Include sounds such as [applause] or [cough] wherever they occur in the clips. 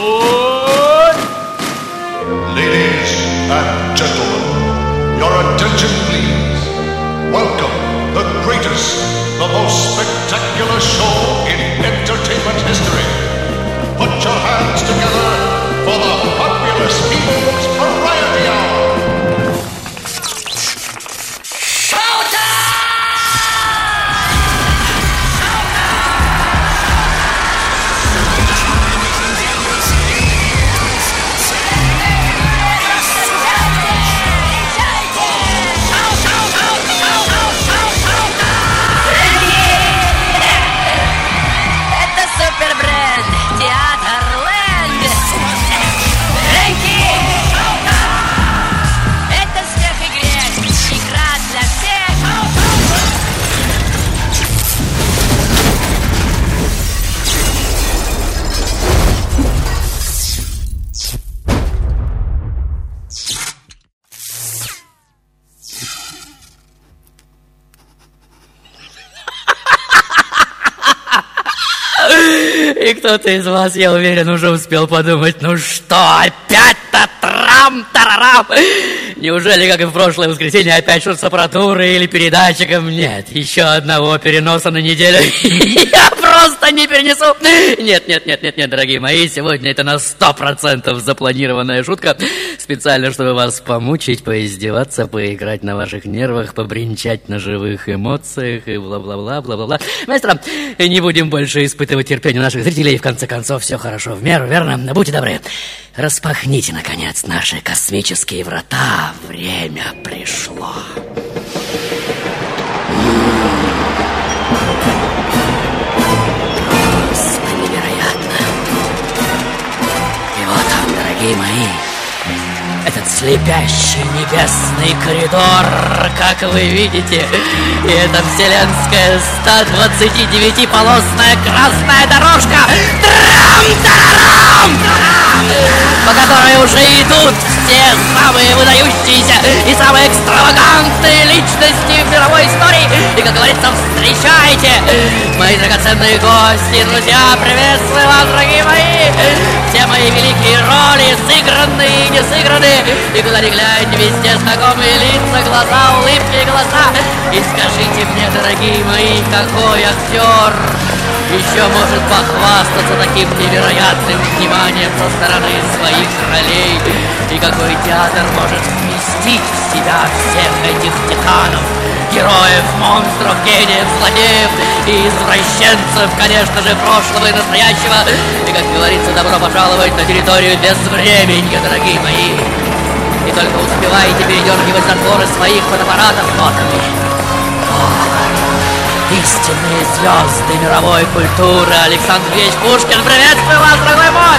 Oh. Кто-то из вас, я уверен, уже успел подумать, ну что, опять-то трам-тарарам? Неужели, как и в прошлое воскресенье, опять шурс-аппаратуры или передатчиком? Нет, еще одного переноса на неделю [laughs] я просто не перенесу. Нет, нет, нет, нет, нет, дорогие мои, сегодня это на сто процентов запланированная шутка. Специально, чтобы вас помучить, поиздеваться, поиграть на ваших нервах, побренчать на живых эмоциях и бла-бла-бла, бла-бла-бла. Маэстро, не будем больше испытывать терпение наших зрителей. В конце концов, все хорошо в меру, верно? Будьте добры. Распахните, наконец, наши космические врата. Время пришло. Он, дорогие мои, этот слепящий небесный коридор, как вы видите, и эта вселенская 129-полосная красная дорожка, по которой уже идут все самые выдающиеся и самые экстравагантные личности в мировой истории. И, как говорится, встречайте, мои драгоценные гости, друзья, приветствую вас, дорогие мои, все мои великие роли, сыгранные и не сыгранные, и куда ни глянь, везде знакомые лица, глаза, улыбки голоса. И скажите мне, дорогие мои, какой актер еще может похвастаться таким невероятным вниманием со стороны своих ролей? И какой театр может вместить в себя всех этих титанов, героев, монстров, гениев, злодеев и извращенцев, конечно же, прошлого и настоящего. И, как говорится, добро пожаловать на территорию безвременья, дорогие мои. И только успеваете передергивать затворы своих фотоаппаратов, вот они. Истинные звезды мировой культуры Александр Ильич Пушкин, приветствую вас, дорогой мой!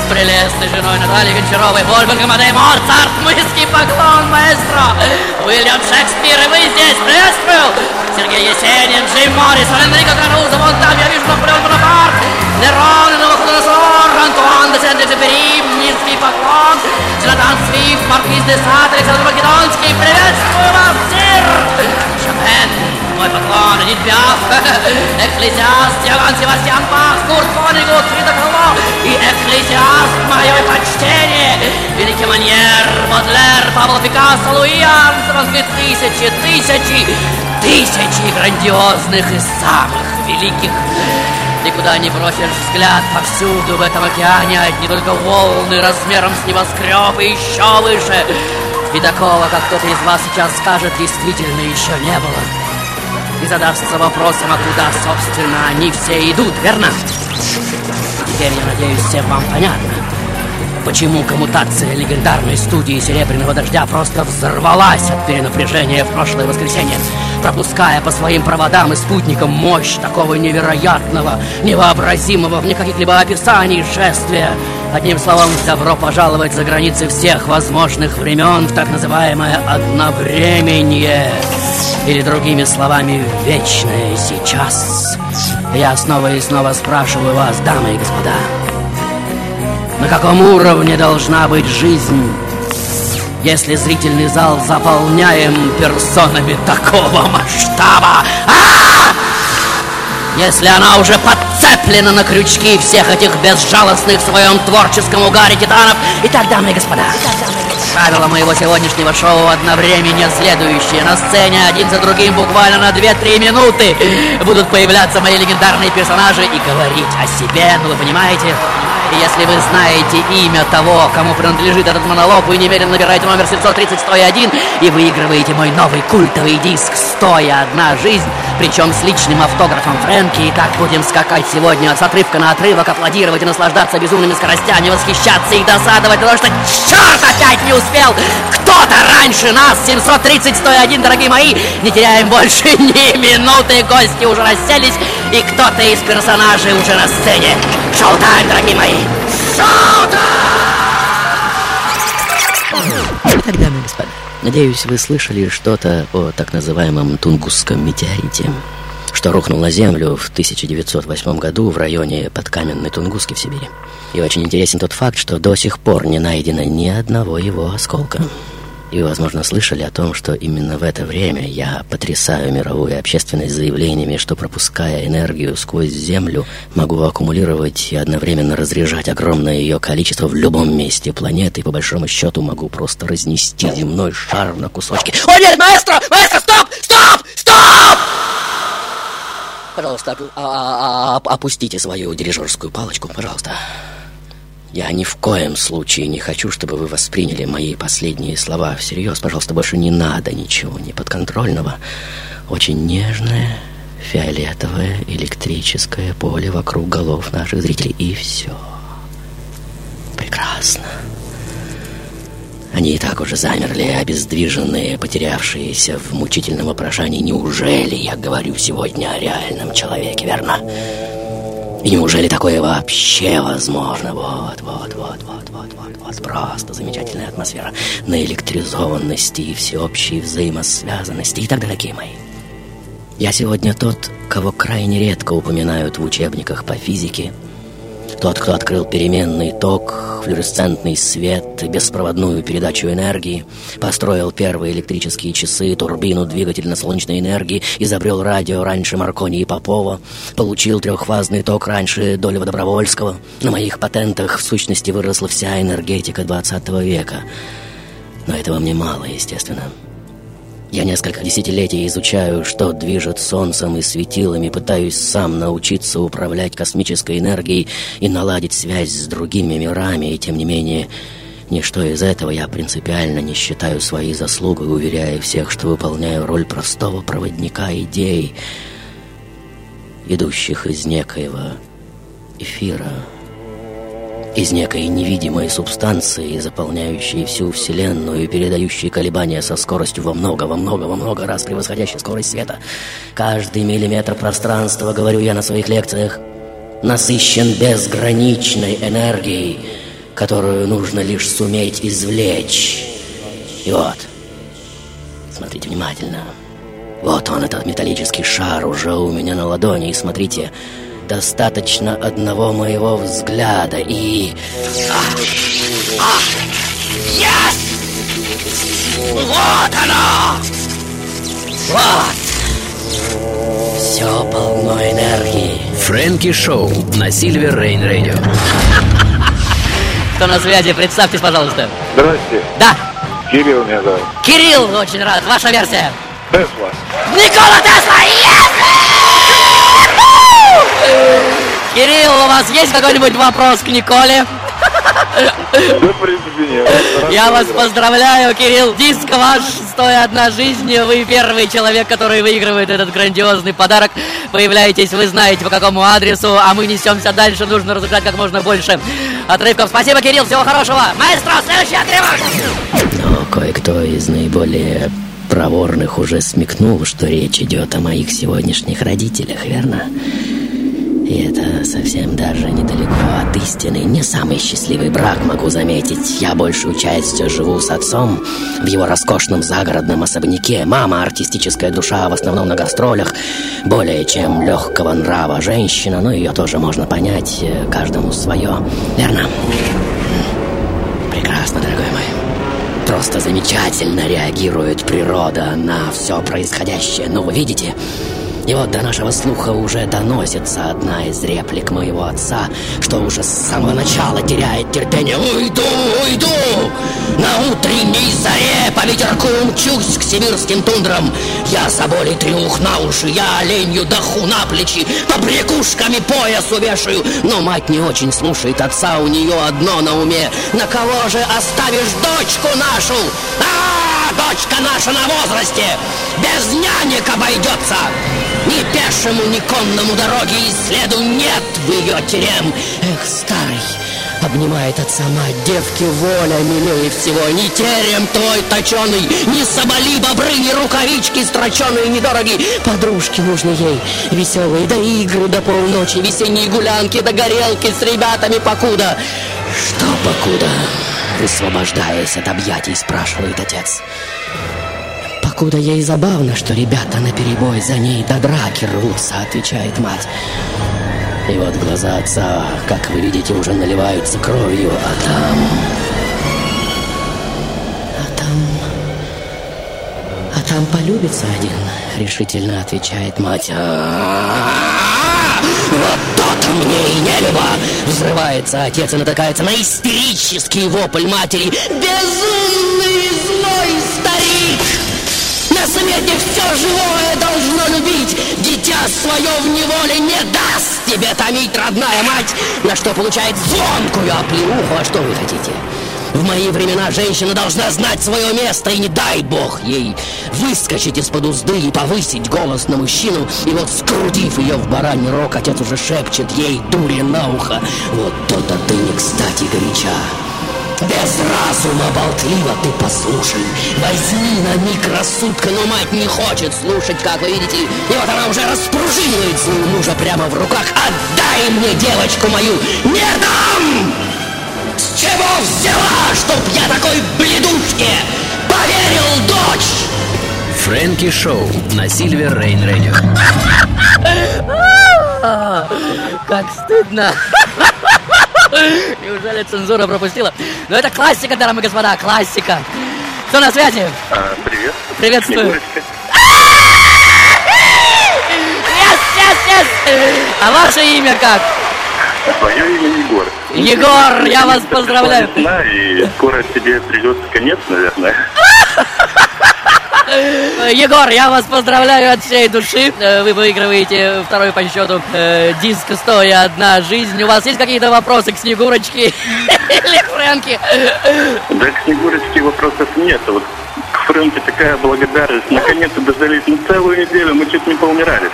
С прелестной женой Натальей Гончаровой, Вольфганг Амадей Моцарт, низкий поклон, маэстро! Уильям Шекспир, и вы здесь, приветствую! Сергей Есенин, Джим Моррисон, Энрико Карузо, вон там я вижу Наполеон Бонапарт, Нерон, Навуходоносор, Антуан де Сент-Экзюпери, низкий поклон, Джонатан Свифт, Маркиз де Сад, Александр Македонский, приветствую вас, сир! Шопен, мой поклон, Эдит Пиаф, Экклезиаст, Иоганн Себастьян Бах, Курт Вонигут, Фрида Kahlo и Экклезиаст, мое почтение, Великий Маньер, Бодлер, Пабло Пикассо, Луи Армстронг и тысячи, тысячи, тысячи грандиозных и самых великих и куда ни бросишь взгляд, повсюду в этом океане одни только волны размером с небоскреб и еще выше. И такого, как кто-то из вас сейчас скажет, действительно еще не было. И задастся вопросом, а куда, собственно, они все идут, верно? Теперь, я надеюсь, всем вам понятно, почему коммутация легендарной студии «Серебряного дождя» просто взорвалась от перенапряжения в прошлое воскресенье, пропуская по своим проводам и спутникам мощь такого невероятного, невообразимого в никаких-либо описаний шествия. Одним словом, добро пожаловать за границы всех возможных времен в так называемое одновременье. Или другими словами, вечное сейчас. Я снова и снова спрашиваю вас, дамы и господа, на каком уровне должна быть жизнь, если зрительный зал заполняем персонами такого масштаба? А! Если она уже под Цеплина на крючки всех этих безжалостных в своем творческом угаре титанов. Итак, дамы и господа, правила моего сегодняшнего шоу одновременно следующие. На сцене один за другим буквально на 2-3 минуты будут появляться мои легендарные персонажи и говорить о себе, ну вы понимаете? Если вы знаете имя того, кому принадлежит этот монолог, вы немедленно набираете номер 730-101 и выигрываете мой новый культовый диск «Стоя одна жизнь», причем с личным автографом Фрэнки. И так будем скакать сегодня с отрывка на отрывок, аплодировать и наслаждаться безумными скоростями, восхищаться и досадовать, потому что черт опять не успел! Кто-то раньше нас, 730-101, дорогие мои! Не теряем больше [laughs] ни минуты, гости уже расселись, и кто-то из персонажей уже на сцене. Шоу-тайм, дорогие мои! Итак, дамы и господа, надеюсь, вы слышали что-то о так называемом Тунгусском метеорите, что рухнул на Землю в 1908 году в районе подкаменной Тунгуски в Сибири. И очень интересен тот факт, что до сих пор не найдено ни одного его осколка. И возможно, слышали о том, что именно в это время я потрясаю мировую общественность заявлениями, что пропуская энергию сквозь Землю, могу аккумулировать и одновременно разряжать огромное ее количество в любом месте планеты, и по большому счету могу просто разнести земной шар на кусочки. О нет, маэстро! Маэстро, стоп! Стоп! Стоп! Пожалуйста, а- а- а- опустите свою дирижерскую палочку, пожалуйста. Я ни в коем случае не хочу, чтобы вы восприняли мои последние слова всерьез. Пожалуйста, больше не надо ничего неподконтрольного. Очень нежное, фиолетовое электрическое поле вокруг голов наших зрителей. И все. Прекрасно. Они и так уже замерли, обездвиженные, потерявшиеся в мучительном вопрошании. Неужели я говорю сегодня о реальном человеке, верно? И неужели такое вообще возможно? Вот, вот, вот, вот, вот, вот, вот. Просто замечательная атмосфера наэлектризованности и всеобщей взаимосвязанности. Итак, дорогие мои, я сегодня тот, кого крайне редко упоминают в учебниках по физике. Тот, кто открыл переменный ток, флуоресцентный свет, беспроводную передачу энергии, построил первые электрические часы, турбину, двигатель на солнечной энергии, изобрел радио раньше Маркони и Попова, получил трехфазный ток раньше Долева Добровольского. На моих патентах, в сущности, выросла вся энергетика 20 века. Но этого мне мало, естественно. Я несколько десятилетий изучаю, что движет солнцем и светилами, пытаюсь сам научиться управлять космической энергией и наладить связь с другими мирами, и тем не менее, ничто из этого я принципиально не считаю своей заслугой, уверяя всех, что выполняю роль простого проводника идей, идущих из некоего эфира из некой невидимой субстанции, заполняющей всю Вселенную и передающей колебания со скоростью во много, во много, во много раз превосходящей скорость света. Каждый миллиметр пространства, говорю я на своих лекциях, насыщен безграничной энергией, которую нужно лишь суметь извлечь. И вот, смотрите внимательно. Вот он, этот металлический шар, уже у меня на ладони, и смотрите, Достаточно одного моего взгляда и... Ах! Ах! Yes! Вот оно! Вот! Все полно энергии. Фрэнки Шоу на Сильвер Рейн Радио. Кто на связи? Представьтесь, пожалуйста. Здрасте, Да, Кирилл меня зовут. Кирилл, очень рад. Ваша версия. Тесла. Никола Тесла! Yes! Кирилл, у вас есть какой-нибудь вопрос к Николе? Да, в принципе, нет. Я вас поздравляю, Кирилл. Диск ваш «Стоя одна жизнь». Вы первый человек, который выигрывает этот грандиозный подарок. Появляетесь, вы знаете, по какому адресу, а мы несемся дальше. Нужно разыграть как можно больше отрывков. Спасибо, Кирилл, всего хорошего. Маэстро, следующий отрывок! Но кое-кто из наиболее проворных уже смекнул, что речь идет о моих сегодняшних родителях, верно? И это совсем даже недалеко от истины. Не самый счастливый брак, могу заметить. Я большую часть живу с отцом в его роскошном загородном особняке. Мама артистическая душа, в основном на гастролях. Более чем легкого нрава женщина, но ее тоже можно понять, э, каждому свое. Верно? Прекрасно, дорогой мой. Просто замечательно реагирует природа на все происходящее. Ну, вы видите, И вот до нашего слуха уже доносится одна из реплик моего отца, что уже с самого начала теряет терпение. «Уйду, уйду! На утренней заре по ветерку мчусь к сибирским тундрам. Я соболей трюх на уши, я оленью даху на плечи, по брякушками пояс увешаю. Но мать не очень слушает отца, у нее одно на уме. На кого же оставишь дочку нашу? А, дочка наша на возрасте! Без нянек обойдется! Ни пешему, ни конному дороги и следу нет в ее терем. Эх, старый, Обнимает отца мать, девки воля милее всего Ни терем твой точеный, ни соболи, бобры, ни рукавички строченые, недороги Подружки нужны ей веселые, да игры до полночи Весенние гулянки, да горелки с ребятами покуда Что покуда? Высвобождаясь от объятий, спрашивает отец Покуда ей забавно, что ребята на перебой за ней до драки рвутся, отвечает мать и вот глаза отца, как вы видите, уже наливаются кровью, а там... А там... А там полюбится один, решительно отвечает мать. Вот то-то мне и не любо! Взрывается отец и натыкается на истерический вопль матери. Безумный все живое должно любить. Дитя свое в неволе не даст тебе томить, родная мать. На что получает звонкую оплеуху. А что вы хотите? В мои времена женщина должна знать свое место, и не дай бог ей выскочить из-под узды и повысить голос на мужчину. И вот скрутив ее в бараний рог, отец уже шепчет ей дури на ухо. Вот то-то ты не кстати горяча. Без разума болтлива ты послушай Возьми на миг рассудка, но мать не хочет слушать, как вы видите И вот она уже распружинивает своего мужа прямо в руках Отдай мне девочку мою! Не дам! С чего взяла, чтоб я такой бледушке поверил, дочь? Фрэнки Шоу на Сильвер Рейн Радио. [laughs] Как стыдно! [laughs] [laughs] Неужели цензура пропустила? Но это классика, дамы и господа, классика. Кто на связи? А, привет. Приветствую. [laughs] Yes, yes, yes! А ваше имя как? Мое имя Егор. Егор, я вас поздравляю. И скоро тебе придет конец, наверное. [laughs] Э, Егор, я вас поздравляю от всей души. Э, Вы выигрываете второй по счету э, диск «Стоя одна жизнь». У вас есть какие-то вопросы к Снегурочке [laughs] или Фрэнке? Да к Снегурочке вопросов нет. Вот к Фрэнке такая благодарность. Наконец-то дождались. Ну, целую неделю мы чуть не поумирали.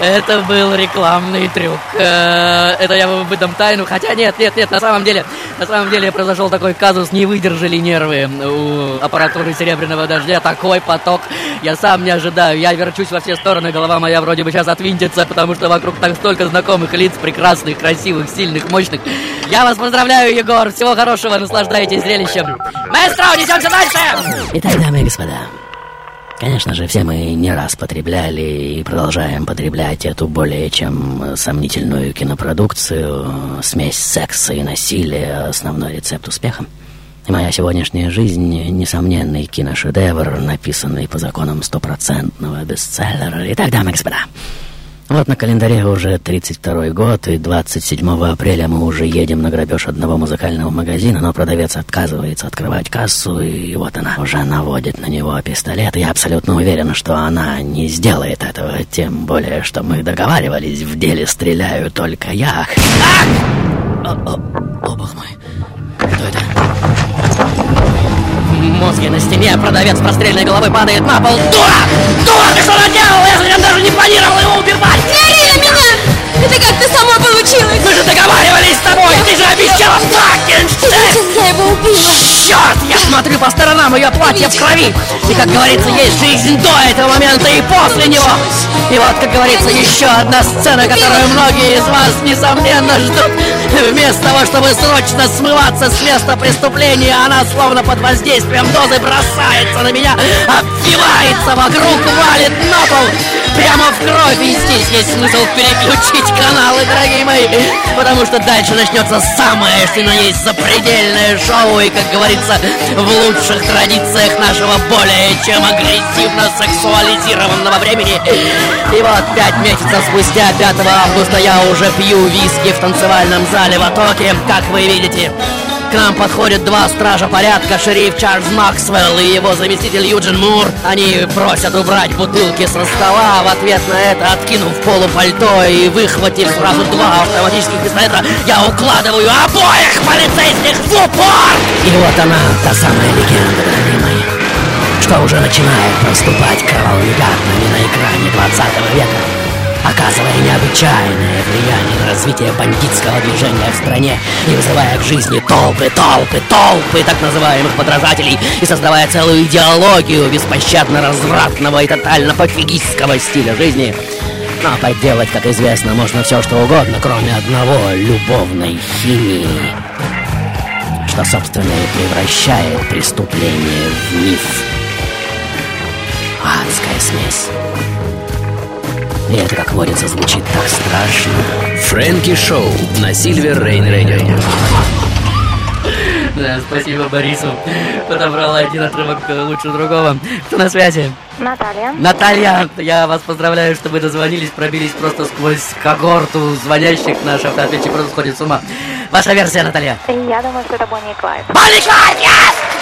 Это был рекламный трюк. Э, Это я вам выдам тайну. Хотя нет, нет, нет, на самом деле, на самом деле произошел такой казус, не выдержали нервы у аппаратуры серебряного дождя. Такой поток. Я сам не ожидаю. Я верчусь во все стороны, голова моя вроде бы сейчас отвинтится, потому что вокруг так столько знакомых лиц, прекрасных, красивых, сильных, мощных. Я вас поздравляю, Егор. Всего хорошего, наслаждайтесь зрелищем. Маэстро, несемся дальше! Итак, дамы и господа, Конечно же, все мы не раз потребляли и продолжаем потреблять эту более чем сомнительную кинопродукцию, смесь секса и насилия, основной рецепт успеха. И моя сегодняшняя жизнь — несомненный киношедевр, написанный по законам стопроцентного бестселлера. Итак, дамы и господа, вот на календаре уже 32 год, и 27 апреля мы уже едем на грабеж одного музыкального магазина, но продавец отказывается открывать кассу, и вот она уже наводит на него пистолет. Я абсолютно уверен, что она не сделает этого, тем более, что мы договаривались, в деле стреляю только я. А! О, о, о, бог мой. Кто это? Мозги на стене, продавец простреленной головой падает на пол. Дура! Дура, ты что наделала? Я же даже не планировал его убивать! Не ори на меня! Это как-то само получилось! Мы же договаривались с тобой! Ты же обещала Зачем Франкенштейн! я его убила? Черт! Я смотрю по сторонам, ее платье в крови! И, как говорится, есть жизнь до этого момента и после него! И вот, как говорится, еще одна сцена, которую многие из вас, несомненно, ждут. Вместо того, чтобы срочно смываться с места преступления, она, словно под воздействием дозы, бросается на меня, обвивается вокруг, валит на пол. прямо в кровь. И здесь есть смысл переключить каналы, дорогие мои. Потому что дальше начнется самое, что на есть запредельное шоу. И, как говорится, в лучших традициях нашего более чем агрессивно сексуализированного времени. И вот пять месяцев спустя, 5 августа, я уже пью виски в танцевальном зале в Атоке, как вы видите. К нам подходят два стража порядка, шериф Чарльз Максвелл и его заместитель Юджин Мур. Они просят убрать бутылки со стола. В ответ на это, откинув полу пальто и выхватив сразу два автоматических пистолета, я укладываю обоих полицейских в упор! И вот она, та самая легенда, дорогие мои, что уже начинает проступать кровавыми пятнами на экране 20 века оказывая необычайное влияние на развитие бандитского движения в стране и вызывая к жизни толпы, толпы, толпы так называемых подражателей и создавая целую идеологию беспощадно развратного и тотально пофигистского стиля жизни. Но подделать, как известно, можно все что угодно, кроме одного — любовной химии. Что, собственно, и превращает преступление в миф. Адская смесь. И это, как водится, звучит так страшно. Фрэнки Шоу на Сильвер Рейн Радио. Да, спасибо Борису. Подобрала один отрывок лучше другого. Кто на связи? Наталья. Наталья, я вас поздравляю, что вы дозвонились, пробились просто сквозь когорту звонящих. Наш автоответчик просто сходит с ума. Ваша версия, Наталья? И я думаю, что это Бонни и Клайд. Бонни Клайд, yes!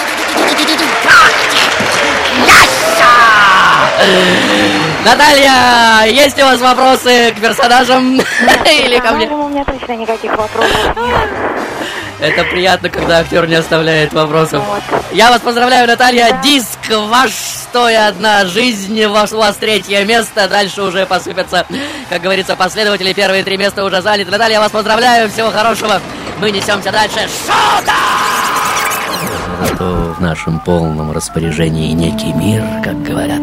[laughs] Наталья, есть у вас вопросы к персонажам [laughs] или ко мне? У меня точно никаких вопросов. Это приятно, когда актер не оставляет вопросов. Я вас поздравляю, Наталья. Диск ваш «Сто и одна жизнь». Ваш, у вас третье место. Дальше уже посыпятся, как говорится, последователи. Первые три места уже заняты. Наталья, я вас поздравляю. Всего хорошего. Мы несемся дальше. Шота! Зато в нашем полном распоряжении некий мир, как говорят,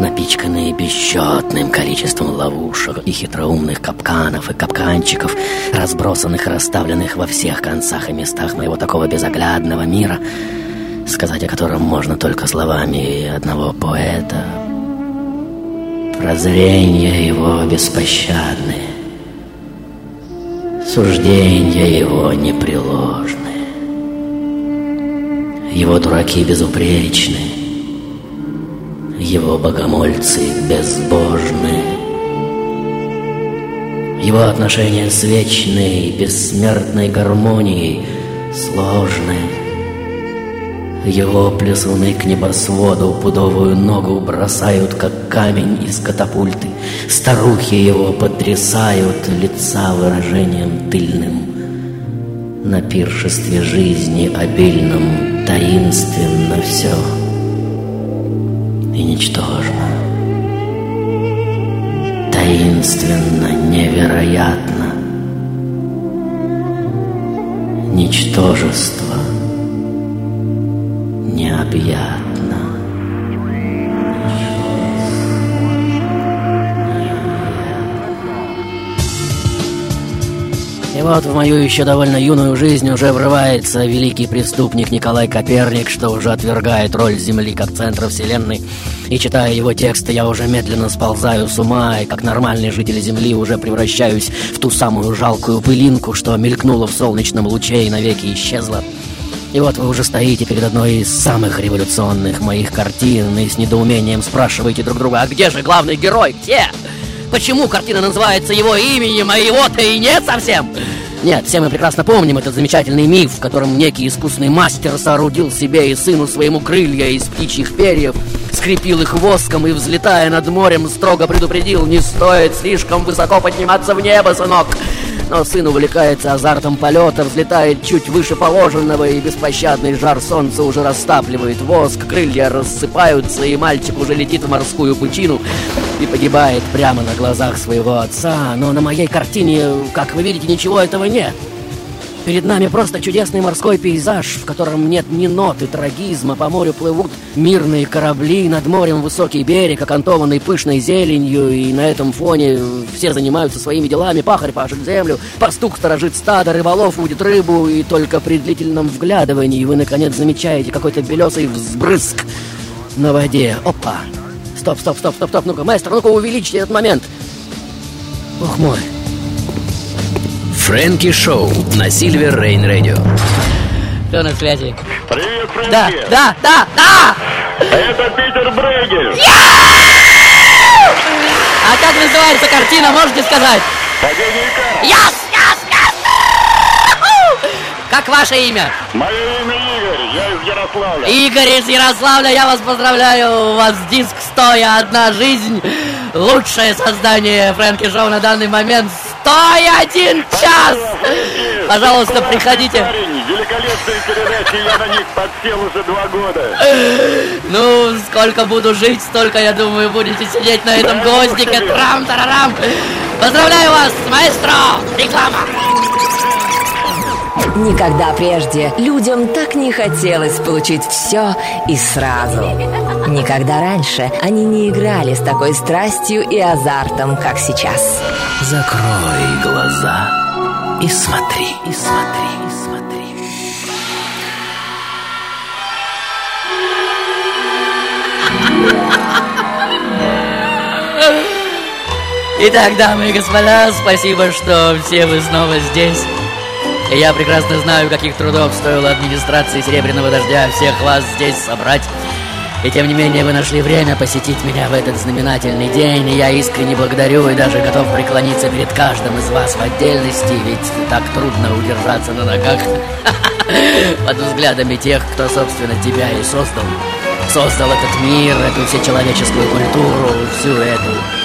напичканный бесчетным количеством ловушек и хитроумных капканов и капканчиков, разбросанных и расставленных во всех концах и местах моего такого безоглядного мира, сказать о котором можно только словами одного поэта. Прозрения его беспощадные, суждения его непреложные, его дураки безупречные, его богомольцы безбожны. Его отношения с вечной, бессмертной гармонией сложны. Его плесуны к небосводу пудовую ногу бросают, как камень из катапульты. Старухи его потрясают лица выражением тыльным. На пиршестве жизни обильном таинственно все и ничтожно. Таинственно, невероятно. Ничтожество необъятно. И вот в мою еще довольно юную жизнь уже врывается великий преступник Николай Коперник, что уже отвергает роль Земли как центра Вселенной. И читая его тексты, я уже медленно сползаю с ума, и как нормальный житель Земли уже превращаюсь в ту самую жалкую пылинку, что мелькнула в солнечном луче и навеки исчезла. И вот вы уже стоите перед одной из самых революционных моих картин и с недоумением спрашиваете друг друга, а где же главный герой? Где? Почему картина называется его именем, а его-то и нет совсем? Нет, все мы прекрасно помним этот замечательный миф, в котором некий искусный мастер соорудил себе и сыну своему крылья из птичьих перьев, скрепил их воском и, взлетая над морем, строго предупредил, не стоит слишком высоко подниматься в небо, сынок. Но сын увлекается азартом полета, взлетает чуть выше положенного, и беспощадный жар солнца уже растапливает воск, крылья рассыпаются, и мальчик уже летит в морскую пучину и погибает прямо на глазах своего отца. Но на моей картине, как вы видите, ничего этого нет. Перед нами просто чудесный морской пейзаж, в котором нет ни ноты трагизма. По морю плывут мирные корабли, над морем высокий берег, окантованный пышной зеленью, и на этом фоне все занимаются своими делами. Пахарь пашет землю, пастух сторожит стадо, рыболов удит рыбу, и только при длительном вглядывании вы, наконец, замечаете какой-то белесый взбрызг на воде. Опа! стоп, стоп, стоп, стоп, стоп. Ну-ка, маэстро, ну-ка увеличьте этот момент. Бог мой. Фрэнки Шоу на Сильвер Рейн Радио. Кто на связи? Привет, Фрэнки! Да, да, да, да! Это Питер Брейгер! А как называется картина, можете сказать? Падение карт! Яс, яс, яс! Как ваше имя? Мое имя Игорь, я из Ярославля. Игорь из Ярославля, я вас поздравляю, у вас диск «Стоя одна жизнь». Лучшее создание Фрэнки Шоу на данный момент. Стоя один час! Пожалуйста, приходите. Великолепные передачи, я на них подсел уже два года. Ну, сколько буду жить, столько, я думаю, будете сидеть на этом гвоздике. Трам-тарарам. Поздравляю вас, маэстро! Реклама! Никогда прежде людям так не хотелось получить все и сразу. Никогда раньше они не играли с такой страстью и азартом, как сейчас. Закрой глаза и смотри, и смотри, и смотри. Итак, дамы и господа, спасибо, что все вы снова здесь. Я прекрасно знаю, каких трудов стоило администрации Серебряного Дождя всех вас здесь собрать. И тем не менее вы нашли время посетить меня в этот знаменательный день, и я искренне благодарю и даже готов преклониться перед каждым из вас в отдельности, ведь так трудно удержаться на ногах [laughs] под взглядами тех, кто, собственно, тебя и создал. Создал этот мир, эту всечеловеческую культуру, всю эту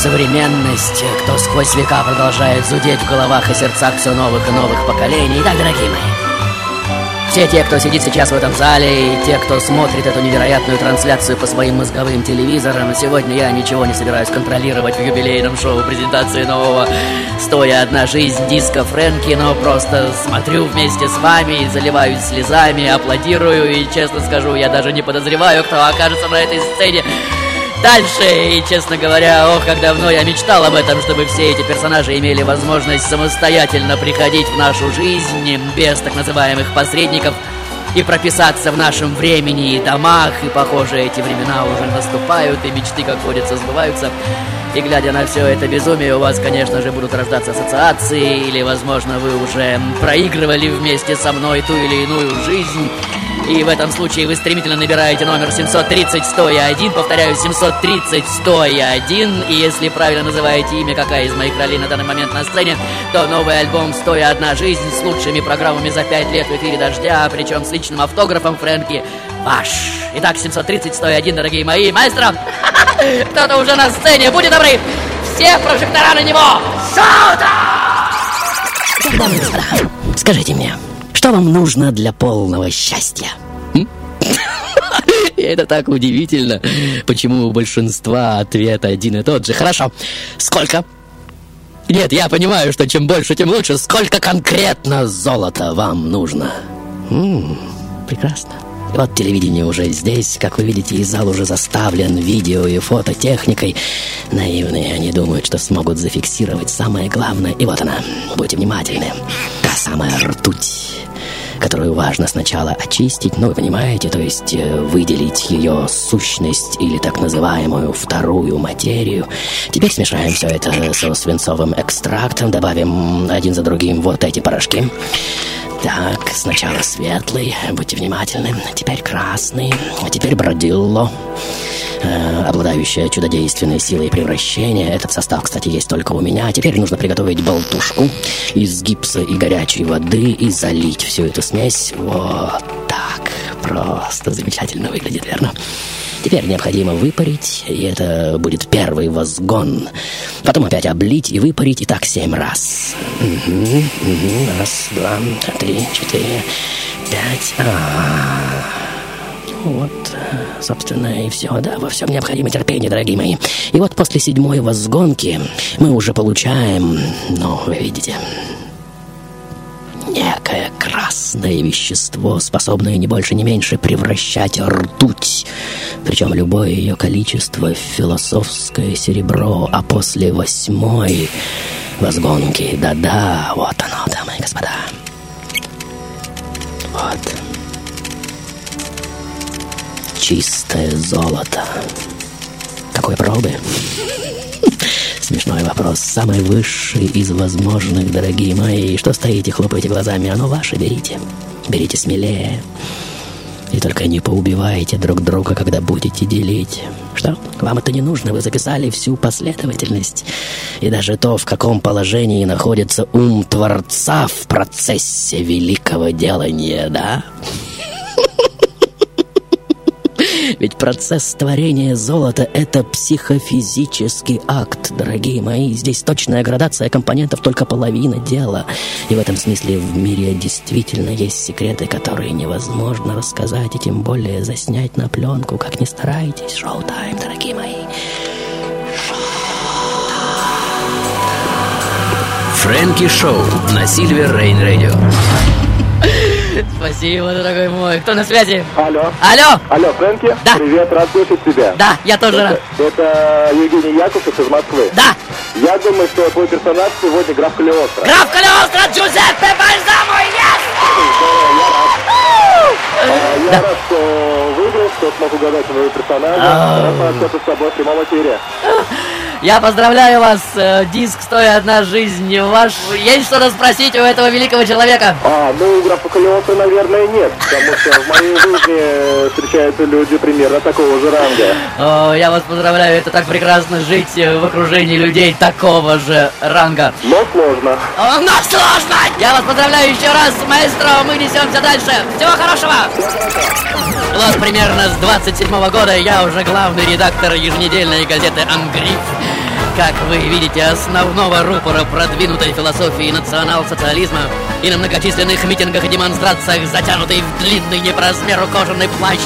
современность, кто сквозь века продолжает зудеть в головах и сердцах все новых и новых поколений. Итак, дорогие мои, все те, кто сидит сейчас в этом зале, и те, кто смотрит эту невероятную трансляцию по своим мозговым телевизорам, сегодня я ничего не собираюсь контролировать в юбилейном шоу презентации нового «Стоя одна жизнь» диска Фрэнки, но просто смотрю вместе с вами, заливаюсь слезами, аплодирую, и, честно скажу, я даже не подозреваю, кто окажется на этой сцене дальше. И, честно говоря, ох, как давно я мечтал об этом, чтобы все эти персонажи имели возможность самостоятельно приходить в нашу жизнь без так называемых посредников и прописаться в нашем времени и домах. И, похоже, эти времена уже наступают, и мечты, как водится, сбываются. И глядя на все это безумие, у вас, конечно же, будут рождаться ассоциации, или, возможно, вы уже проигрывали вместе со мной ту или иную жизнь. И в этом случае вы стремительно набираете номер 730 101, повторяю, 730 101. И если правильно называете имя какая из моих ролей на данный момент на сцене, то новый альбом «Стоя одна жизнь» с лучшими программами за 5 лет в эфире «Дождя», причем с личным автографом Фрэнки ваш. Итак, 730 101, дорогие мои. Маэстро, [laughs] кто-то уже на сцене, будьте добры, все прожектора на него. Шоу скажите мне, что вам нужно для полного счастья? [laughs] Это так удивительно, почему у большинства ответ один и тот же. Хорошо, сколько? Нет, я понимаю, что чем больше, тем лучше. Сколько конкретно золота вам нужно? Прекрасно. Вот телевидение уже здесь, как вы видите, и зал уже заставлен видео и фототехникой. Наивные они думают, что смогут зафиксировать самое главное. И вот она, будьте внимательны. Та самая ртуть которую важно сначала очистить, ну, вы понимаете, то есть э, выделить ее сущность или так называемую вторую материю. Теперь смешаем все это со свинцовым экстрактом, добавим один за другим вот эти порошки. Так, сначала светлый, будьте внимательны, теперь красный, а теперь бродилло, э, обладающая чудодейственной силой превращения. Этот состав, кстати, есть только у меня. Теперь нужно приготовить болтушку из гипса и горячей воды и залить всю эту смесь. Вот так. Просто замечательно выглядит, верно? Теперь необходимо выпарить, и это будет первый возгон. Потом опять облить и выпарить, и так семь раз. Мгм, мгм. Раз, два, три, четыре, пять. А, ну Вот, э, собственно, и все, да, во всем необходимо терпение, дорогие мои. И вот после седьмой возгонки мы уже получаем, ну, вы видите, некое красное вещество, способное не больше, не меньше превращать ртуть. Причем любое ее количество в философское серебро, а после восьмой возгонки, да-да, вот оно, дамы и господа. Вот. Чистое золото. Какой пробы? [laughs] Смешной вопрос. Самый высший из возможных, дорогие мои. Что стоите, хлопаете глазами? Оно ваше, берите. Берите смелее. И только не поубивайте друг друга, когда будете делить. Что? Вам это не нужно, вы записали всю последовательность. И даже то, в каком положении находится ум Творца в процессе великого делания, да? Ведь процесс творения золота — это психофизический акт, дорогие мои. Здесь точная градация компонентов только половина дела. И в этом смысле в мире действительно есть секреты, которые невозможно рассказать и тем более заснять на пленку, как ни старайтесь. Шоу-тайм, дорогие мои. Фрэнки Шоу на Сильвер Рейн Радио. Спасибо, дорогой мой. Кто на связи? Алло. Алло. Алло, Фрэнки? Да. Привет, рад слышать тебя. Да, я тоже рад. Это, это Евгений Яковлев из Москвы. Да. Я думаю, что твой персонаж сегодня граф Калиостро. Граф Калиостро Джузеппе Бальзамо, yes! А, Я рад, что выиграл, что смог угадать твоего персонажа. А. Рад пообщаться с тобой в прямом эфире. Я поздравляю вас, э, диск «Стоя одна жизнь» ваш. Есть что спросить у этого великого человека? А, ну, графа Калиостро, наверное, нет, потому что в моей жизни встречаются люди примерно такого же ранга. О, я вас поздравляю, это так прекрасно жить э, в окружении людей такого же ранга. Но сложно. О, но сложно! Я вас поздравляю еще раз, маэстро, мы несемся дальше. Всего хорошего! Вот примерно с 27 года я уже главный редактор еженедельной газеты «Ангриф». Как вы видите, основного рупора продвинутой философии национал-социализма и на многочисленных митингах и демонстрациях, затянутый в длинный не по размеру кожаный плащ,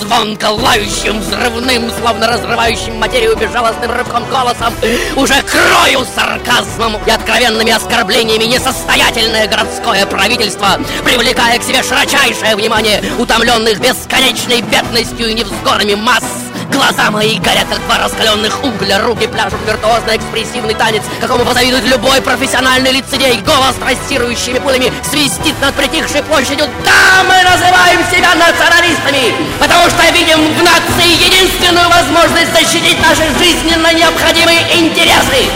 звонко лающим, взрывным, словно разрывающим материю безжалостным рывком голосом, уже крою сарказмом и откровенными оскорблениями несостоятельное городское правительство, привлекая к себе широчайшее внимание утомленных бесконечной бедностью и невзгодами масс, Глаза мои горят, как два раскаленных угля, руки пляшут виртуозно экспрессивный танец, какому позавидует любой профессиональный лицедей. Голос трассирующими пулями свистит над притихшей площадью. Да, мы называем себя националистами, потому что видим в нации единственную возможность защитить наши жизненно необходимые интересы.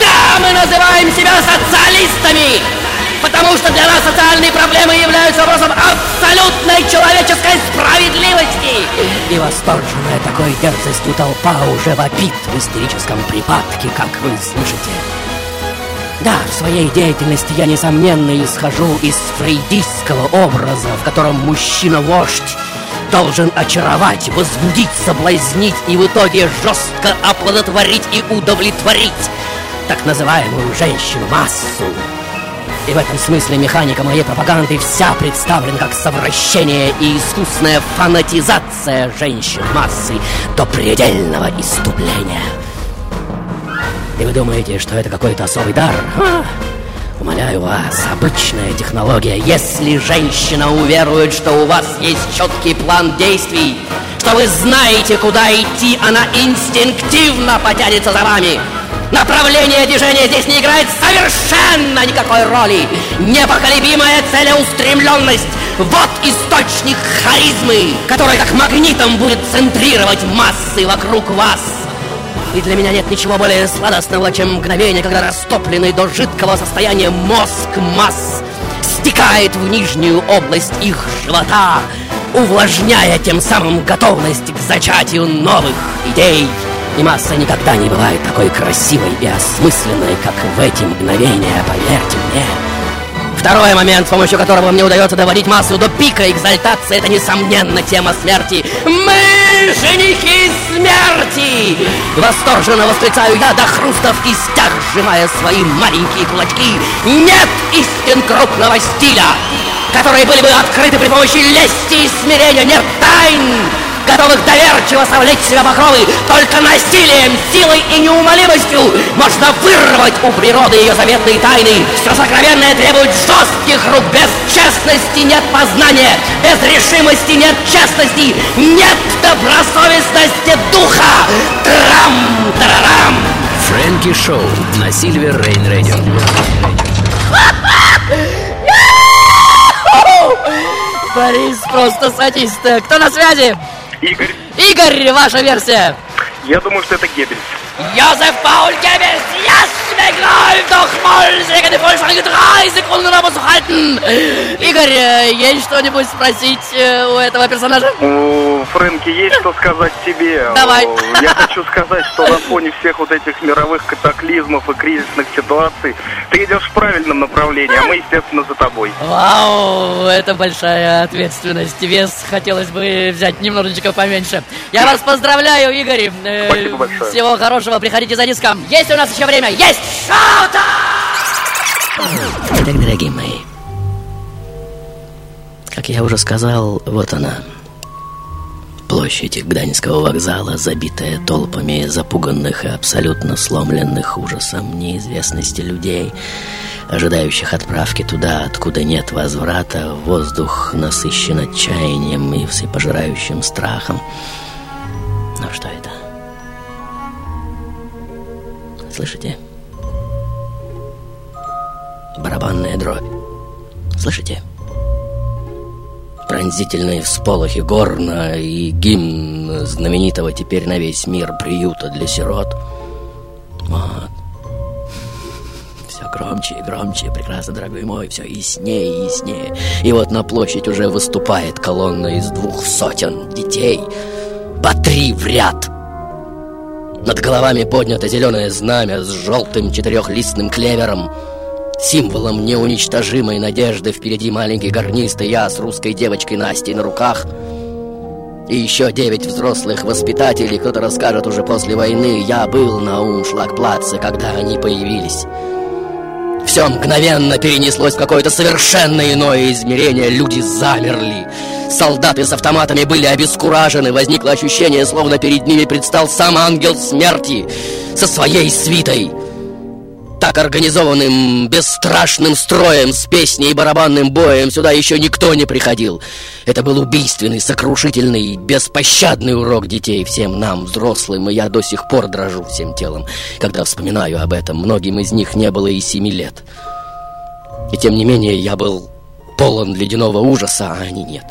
Да, мы называем себя социалистами, потому что для нас социальные проблемы являются вопросом абсолютной человеческой справедливости. И восторженная такой дерзостью толпа уже вопит в истерическом припадке, как вы слышите. Да, в своей деятельности я, несомненно, исхожу из фрейдистского образа, в котором мужчина-вождь должен очаровать, возбудить, соблазнить и в итоге жестко оплодотворить и удовлетворить так называемую женщину-массу. И в этом смысле механика моей пропаганды вся представлена как совращение и искусная фанатизация женщин-массы до предельного иступления. И вы думаете, что это какой-то особый дар? Ха! Умоляю вас, обычная технология. Если женщина уверует, что у вас есть четкий план действий, что вы знаете, куда идти, она инстинктивно потянется за вами. Направление движения здесь не играет совершенно никакой роли. Непоколебимая целеустремленность – вот источник харизмы, который как магнитом будет центрировать массы вокруг вас. И для меня нет ничего более сладостного, чем мгновение, когда растопленный до жидкого состояния мозг масс стекает в нижнюю область их живота, увлажняя тем самым готовность к зачатию новых идей. И масса никогда не бывает такой красивой и осмысленной, как в эти мгновения, поверьте мне. Второй момент, с помощью которого мне удается доводить массу до пика экзальтации, это, несомненно, тема смерти. Мы женихи смерти! Восторженно восклицаю я до хруста в кистях, сжимая свои маленькие кулачки. Нет истин крупного стиля, которые были бы открыты при помощи лести и смирения. Нет тайн, готовых доверчиво совлечь себя покровы, только насилием, силой и неумолимостью можно вырвать у природы ее заветные тайны. Все сокровенное требует жестких рук, без честности нет познания, без решимости нет честности, нет добросовестности духа. Трам, тарарам. Фрэнки Шоу на Сильвер Рейн Радио. Борис просто садист. Кто на связи? Игорь, Игорь, ваша версия. Я думаю, что это Геббельс. Josef Paul Goebbels, yes, begreif doch mal, sehr Volkswagen, drei Sekunden noch halten. Игорь, э, есть что-нибудь спросить э, у этого персонажа? У Фрэнки есть что сказать тебе? Давай. Я хочу сказать, что на фоне всех вот этих мировых катаклизмов и кризисных ситуаций ты идешь в правильном направлении, а мы, естественно, за тобой. Вау, это большая ответственность. Вес хотелось бы взять немножечко поменьше. Я вас поздравляю, Игорь. Э, Спасибо большое. Всего хорошего, приходите за диском. Есть у нас еще время? Есть! Шоу-тайм! Итак, дорогие мои, как я уже сказал, вот она. Площадь Гданьского вокзала, забитая толпами запуганных и абсолютно сломленных ужасом неизвестности людей, ожидающих отправки туда, откуда нет возврата, воздух насыщен отчаянием и всепожирающим страхом. Но что это? Слышите? Барабанная дробь. Слышите? Пронзительные всполохи горна и гимн знаменитого теперь на весь мир приюта для сирот. Вот. Все громче и громче, прекрасно, дорогой мой, все яснее и яснее. И вот на площадь уже выступает колонна из двух сотен детей. По три в ряд. Над головами поднято зеленое знамя с желтым четырехлистным клевером. Символом неуничтожимой надежды впереди маленький гарнист и я с русской девочкой Настей на руках. И еще девять взрослых воспитателей, кто-то расскажет уже после войны, я был на Умшлагплаце, когда они появились. Все мгновенно перенеслось в какое-то совершенно иное измерение. Люди замерли. Солдаты с автоматами были обескуражены. Возникло ощущение, словно перед ними предстал сам ангел смерти со своей свитой. Так организованным, бесстрашным строем с песней и барабанным боем сюда еще никто не приходил. Это был убийственный, сокрушительный, беспощадный урок детей всем нам, взрослым, и я до сих пор дрожу всем телом, когда вспоминаю об этом. Многим из них не было и семи лет. И тем не менее я был полон ледяного ужаса, а они нет.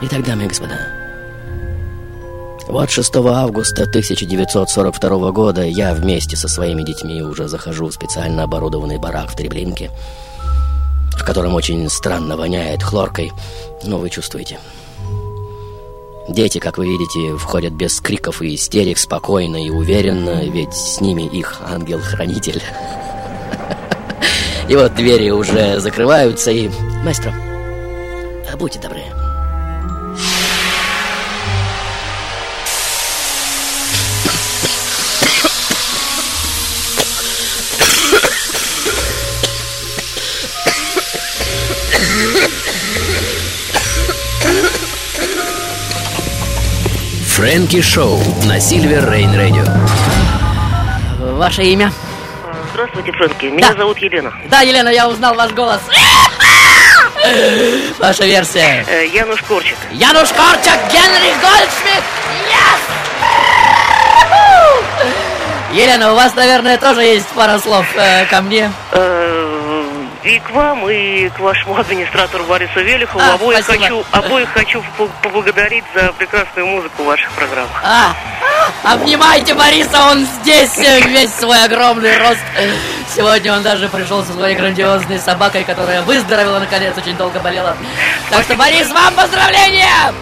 Итак, дамы и господа, вот 6 августа 1942 года я вместе со своими детьми уже захожу в специально оборудованный барак в Треблинке, в котором очень странно воняет хлоркой, но вы чувствуете. Дети, как вы видите, входят без криков и истерик, спокойно и уверенно, ведь с ними их ангел-хранитель. [laughs] И вот двери уже закрываются, и... Мастер, будьте добры, Фрэнки Шоу на Сильвер Рейн Радио. Ваше имя? Здравствуйте, Фрэнки. Меня зовут Елена. Да, Елена, я узнал ваш голос. [laughs] Ваша версия. Э, Януш Корчик. Януш Корчак, Генрих Гольдшмидт! Yes! Елена, у вас, наверное, тоже есть пара слов э, ко мне. Э, И к вам, и к вашему администратору Борису Велихову. А, обоих, спасибо. хочу, обоих хочу по- поблагодарить за прекрасную музыку в ваших программах. А, обнимайте Бориса, он здесь, э, весь свой огромный рост. Сегодня он даже пришел со своей грандиозной собакой, которая выздоровела наконец, очень долго болела. Так что, Борис, вам поздравления!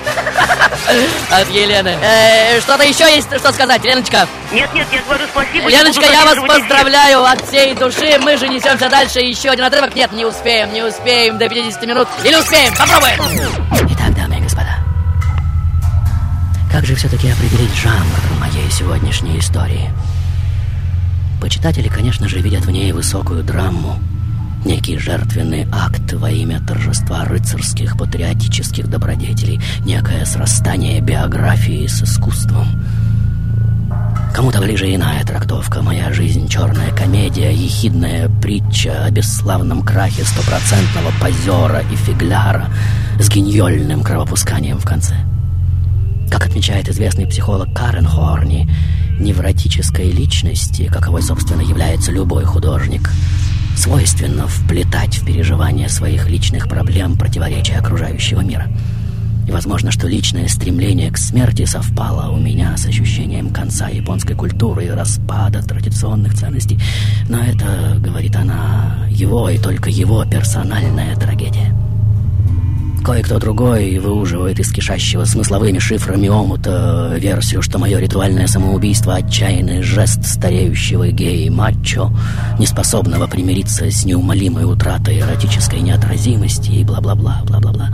[laughs] От Елены. Э, Что-то еще есть, что сказать, Леночка? Нет, нет, я говорю спасибо. Леночка, я вас поздравляю от всей души. Мы же несемся дальше. Еще один отрывок. Нет, не успеем, не успеем до 50 минут. Или успеем? Попробуем. Итак, дамы и господа, как же все-таки определить жанр моей сегодняшней истории? Почитатели, конечно же, видят в ней высокую драму, некий жертвенный акт во имя торжества рыцарских патриотических добродетелей, некое срастание биографии с искусством. Кому-то ближе иная трактовка. Моя жизнь — черная комедия, ехидная притча о бесславном крахе стопроцентного позера и фигляра с геньольным кровопусканием в конце. Как отмечает известный психолог Карен Хорни, невротической личности, каковой, собственно, является любой художник, свойственно вплетать в переживания своих личных проблем противоречия окружающего мира. И возможно, что личное стремление к смерти совпало у меня с ощущением конца японской культуры и распада традиционных ценностей. Но это, говорит она, его и только его персональная трагедия. Кое-кто другой выуживает из кишащего смысловыми шифрами омута версию, что мое ритуальное самоубийство — отчаянный жест стареющего гея-мачо, неспособного примириться с неумолимой утратой эротической неотразимости и бла-бла-бла, бла-бла-бла.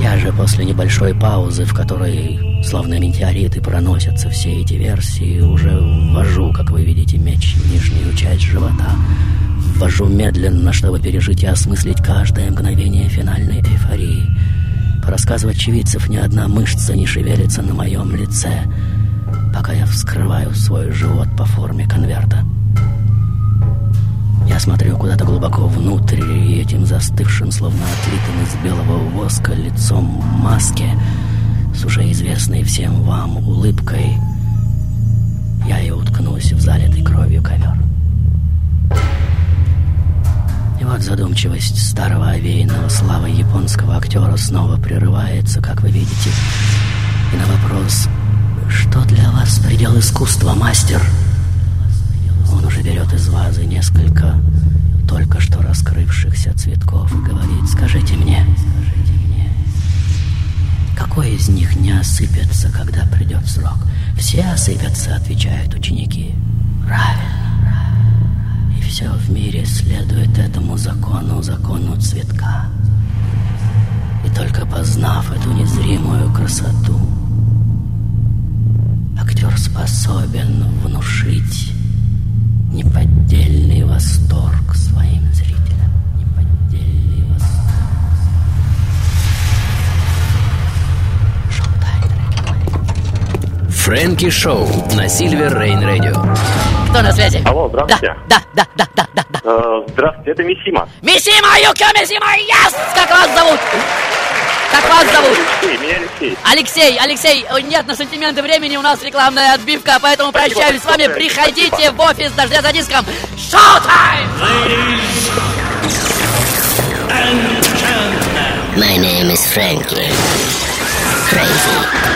Я же после небольшой паузы, в которой, словно метеориты, проносятся все эти версии, уже ввожу, как вы видите, меч в нижнюю часть живота. Ввожу медленно, чтобы пережить и осмыслить каждое мгновение финальной эйфории. По рассказу очевидцев, ни одна мышца не шевелится на моем лице, пока я вскрываю свой живот по форме конверта. Я смотрю куда-то глубоко внутрь, и этим застывшим, словно отлитым из белого воска, лицом маски, с уже известной всем вам улыбкой, я и уткнусь в залитый кровью ковер. И вот задумчивость старого овеянного славы японского актера снова прерывается, как вы видите. И на вопрос «Что для вас предел искусства, мастер?» Он уже берет из вазы несколько только что раскрывшихся цветков и говорит «Скажите мне, какой из них не осыпется, когда придет срок?» «Все осыпятся», — отвечают ученики. «Правильно, И все в мире следует этому закону, закону цветка. И только познав эту незримую красоту, актер способен внушить Фрэнки Шоу на Сильвер Рейн Радио. Кто на связи? Алло, здравствуйте. Да, да, да, да, да, да. Э, здравствуйте, это Мисима. Мисима, Юкио Мисима, yes! Как вас зовут? Как вас зовут? Алексей, меня Алексей. Алексей, Алексей, нет на сантименты времени, у нас рекламная отбивка, поэтому прощаюсь с вами. Приходите в офис «Дождя за диском». Шоу-тайм! My name is Frankie. Crazy.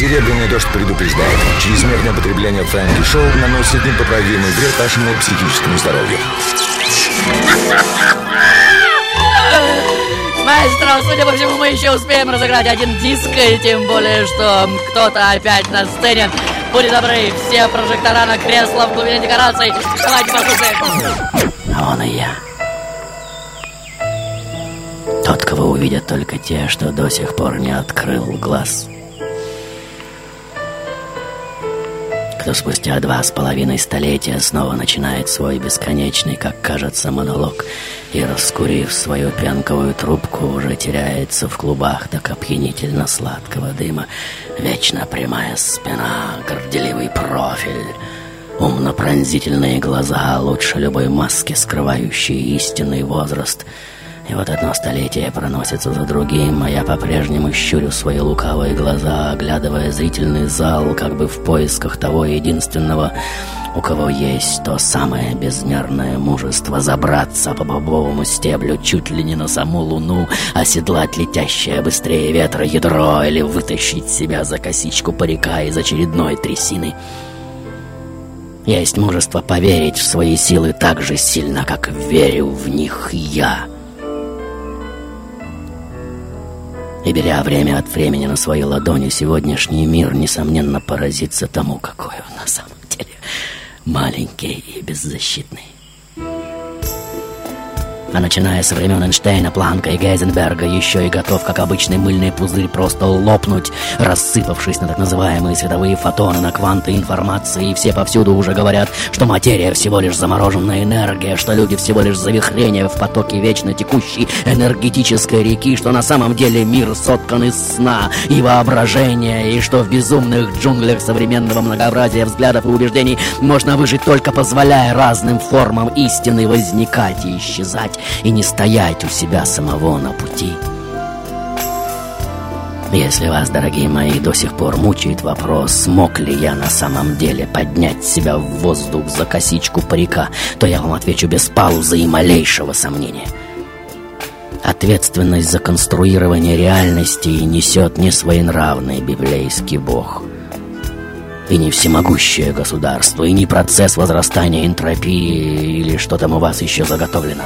Серебряный дождь предупреждает. Чрезмерное потребление Фрэнки Шоу наносит непоправимый вред вашему психическому здоровью. Маэстро, судя по всему, мы еще успеем разыграть один диск, и тем более, что кто-то опять на сцене. Будьте добры, все прожектора на кресло в глубине декораций. Давайте послушаем. А он и я. Тот, кого увидят только те, что до сих пор не открыл глаз. Кто спустя два с половиной столетия снова начинает свой бесконечный, как кажется, монолог и, раскурив свою пенковую трубку, уже теряется в клубах так опьянительно сладкого дыма. Вечно прямая спина, горделивый профиль, умно-пронзительные глаза, лучше любой маски, скрывающие истинный возраст — и вот одно столетие проносится за другим, а я по-прежнему щурю свои лукавые глаза, оглядывая зрительный зал, как бы в поисках того единственного, у кого есть то самое безмерное мужество забраться по бобовому стеблю чуть ли не на саму луну, оседлать летящее быстрее ветра ядро или вытащить себя за косичку парика из очередной трясины. Есть мужество поверить в свои силы так же сильно, как верю в них я. И беря время от времени на свои ладони, сегодняшний мир, несомненно, поразится тому, какой он на самом деле маленький и беззащитный. А начиная со времен Эйнштейна, Планка и Гейзенберга, еще и готов, как обычный мыльный пузырь, просто лопнуть, рассыпавшись на так называемые световые фотоны, на кванты информации. И все повсюду уже говорят, что материя всего лишь замороженная энергия, что люди всего лишь завихрение в потоке вечно текущей энергетической реки, что на самом деле мир соткан из сна и воображения, и что в безумных джунглях современного многообразия взглядов и убеждений можно выжить только позволяя разным формам истины возникать и исчезать и не стоять у себя самого на пути. Если вас, дорогие мои, до сих пор мучает вопрос, смог ли я на самом деле поднять себя в воздух за косичку парика, то я вам отвечу без паузы и малейшего сомнения. Ответственность за конструирование реальности несет не своенравный библейский бог. И не всемогущее государство, и не процесс возрастания энтропии или что там у вас еще заготовлено.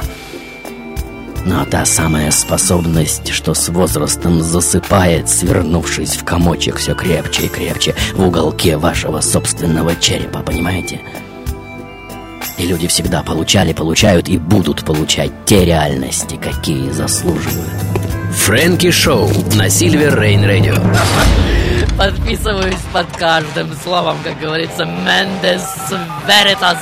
Но та самая способность, что с возрастом засыпает, свернувшись в комочек все крепче и крепче в уголке вашего собственного черепа, понимаете? И люди всегда получали, получают и будут получать те реальности, какие заслуживают. Фрэнки Шоу на Сильвер Рейн Радио. Подписываюсь под каждым словом, как говорится, Мендес Веритас.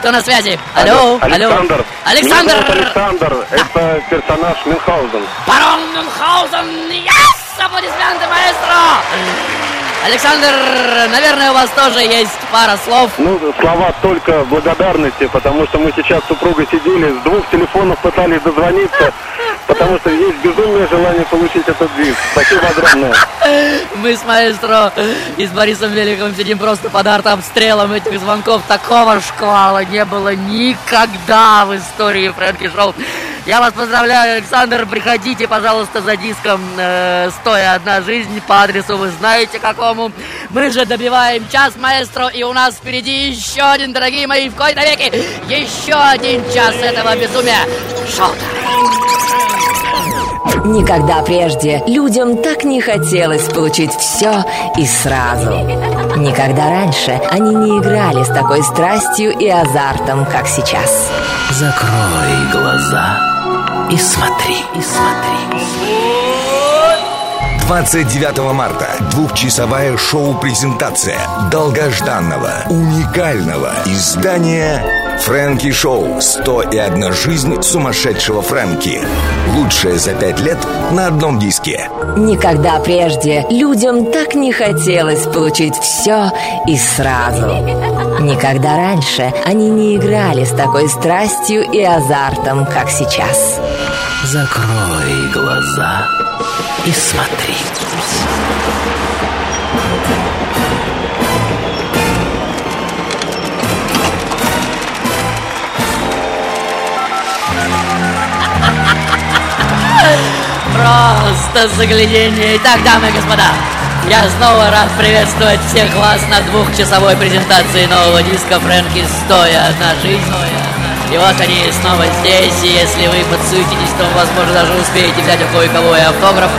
Кто на связи? Алло, алло. Александр. Александр! Меня зовут Александр. Это персонаж Мюнхгаузен. Барон Мюнхгаузен! Yes! Аплодисменты, маэстро! Александр, наверное, у вас тоже есть пара слов. Ну, слова только благодарности, потому что мы сейчас с супругой сидели, с двух телефонов пытались дозвониться, [laughs] потому что есть безумное желание получить этот диск. Спасибо огромное. [laughs] Мы с маэстро и с Борисом Великовым сидим просто под артобстрелом этих звонков. Такого шквала не было никогда в истории Фрэнки Шоу. Я вас поздравляю, Александр. Приходите, пожалуйста, за диском э, «Стоя одна жизнь» по адресу вы знаете какому. Мы же добиваем час, маэстро, и у нас впереди еще один, дорогие мои, в кои-то веки, еще один час этого безумия. Шоу Никогда прежде людям так не хотелось получить все и сразу. Никогда раньше они не играли с такой страстью и азартом, как сейчас. Закрой глаза и смотри, и смотри. 29 марта двухчасовая шоу-презентация долгожданного, уникального издания «Фрэнки Шоу. 101 жизнь сумасшедшего Фрэнки». Лучшее за пять лет на одном диске. Никогда прежде людям так не хотелось получить все и сразу. Никогда раньше они не играли с такой страстью и азартом, как сейчас. Закрой глаза и смотри. Просто заглядение. Итак, дамы и господа, я снова рад приветствовать всех вас на двухчасовой презентации нового диска Фрэнки «Стоя одна жизнь». И вот они снова здесь, и если вы подсуетитесь, то, возможно, даже успеете взять у кое-кого и автограф.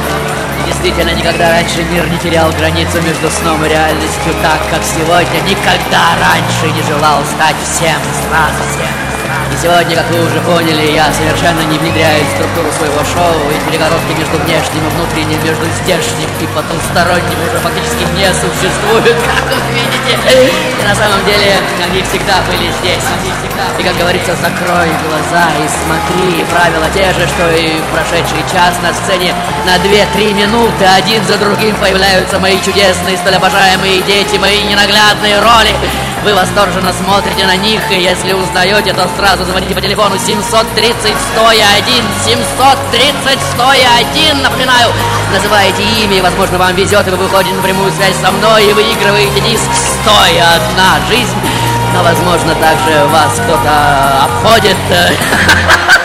Действительно, никогда раньше мир не терял границу между сном и реальностью так, как сегодня. Никогда раньше не желал стать всем сразу всем. И сегодня, как вы уже поняли, я совершенно не внедряю в структуру своего шоу, и перегородки между внешним и внутренним, между здешним и потусторонним уже фактически не существуют, [laughs] как вы видите. И на самом деле они всегда были здесь. И, как говорится, закрой глаза и смотри. Правила те же, что и в прошедший час на сцене на 2-3 минуты один за другим появляются мои чудесные, столь обожаемые дети, мои ненаглядные роли. Вы восторженно смотрите на них, и если узнаете, то сразу звоните по телефону 730 101 730 101 Напоминаю, называете имя, и, возможно, вам везет, и вы выходите на прямую связь со мной и выигрываете диск «Стоя одна жизнь». Но, возможно, также вас кто-то обходит. [laughs]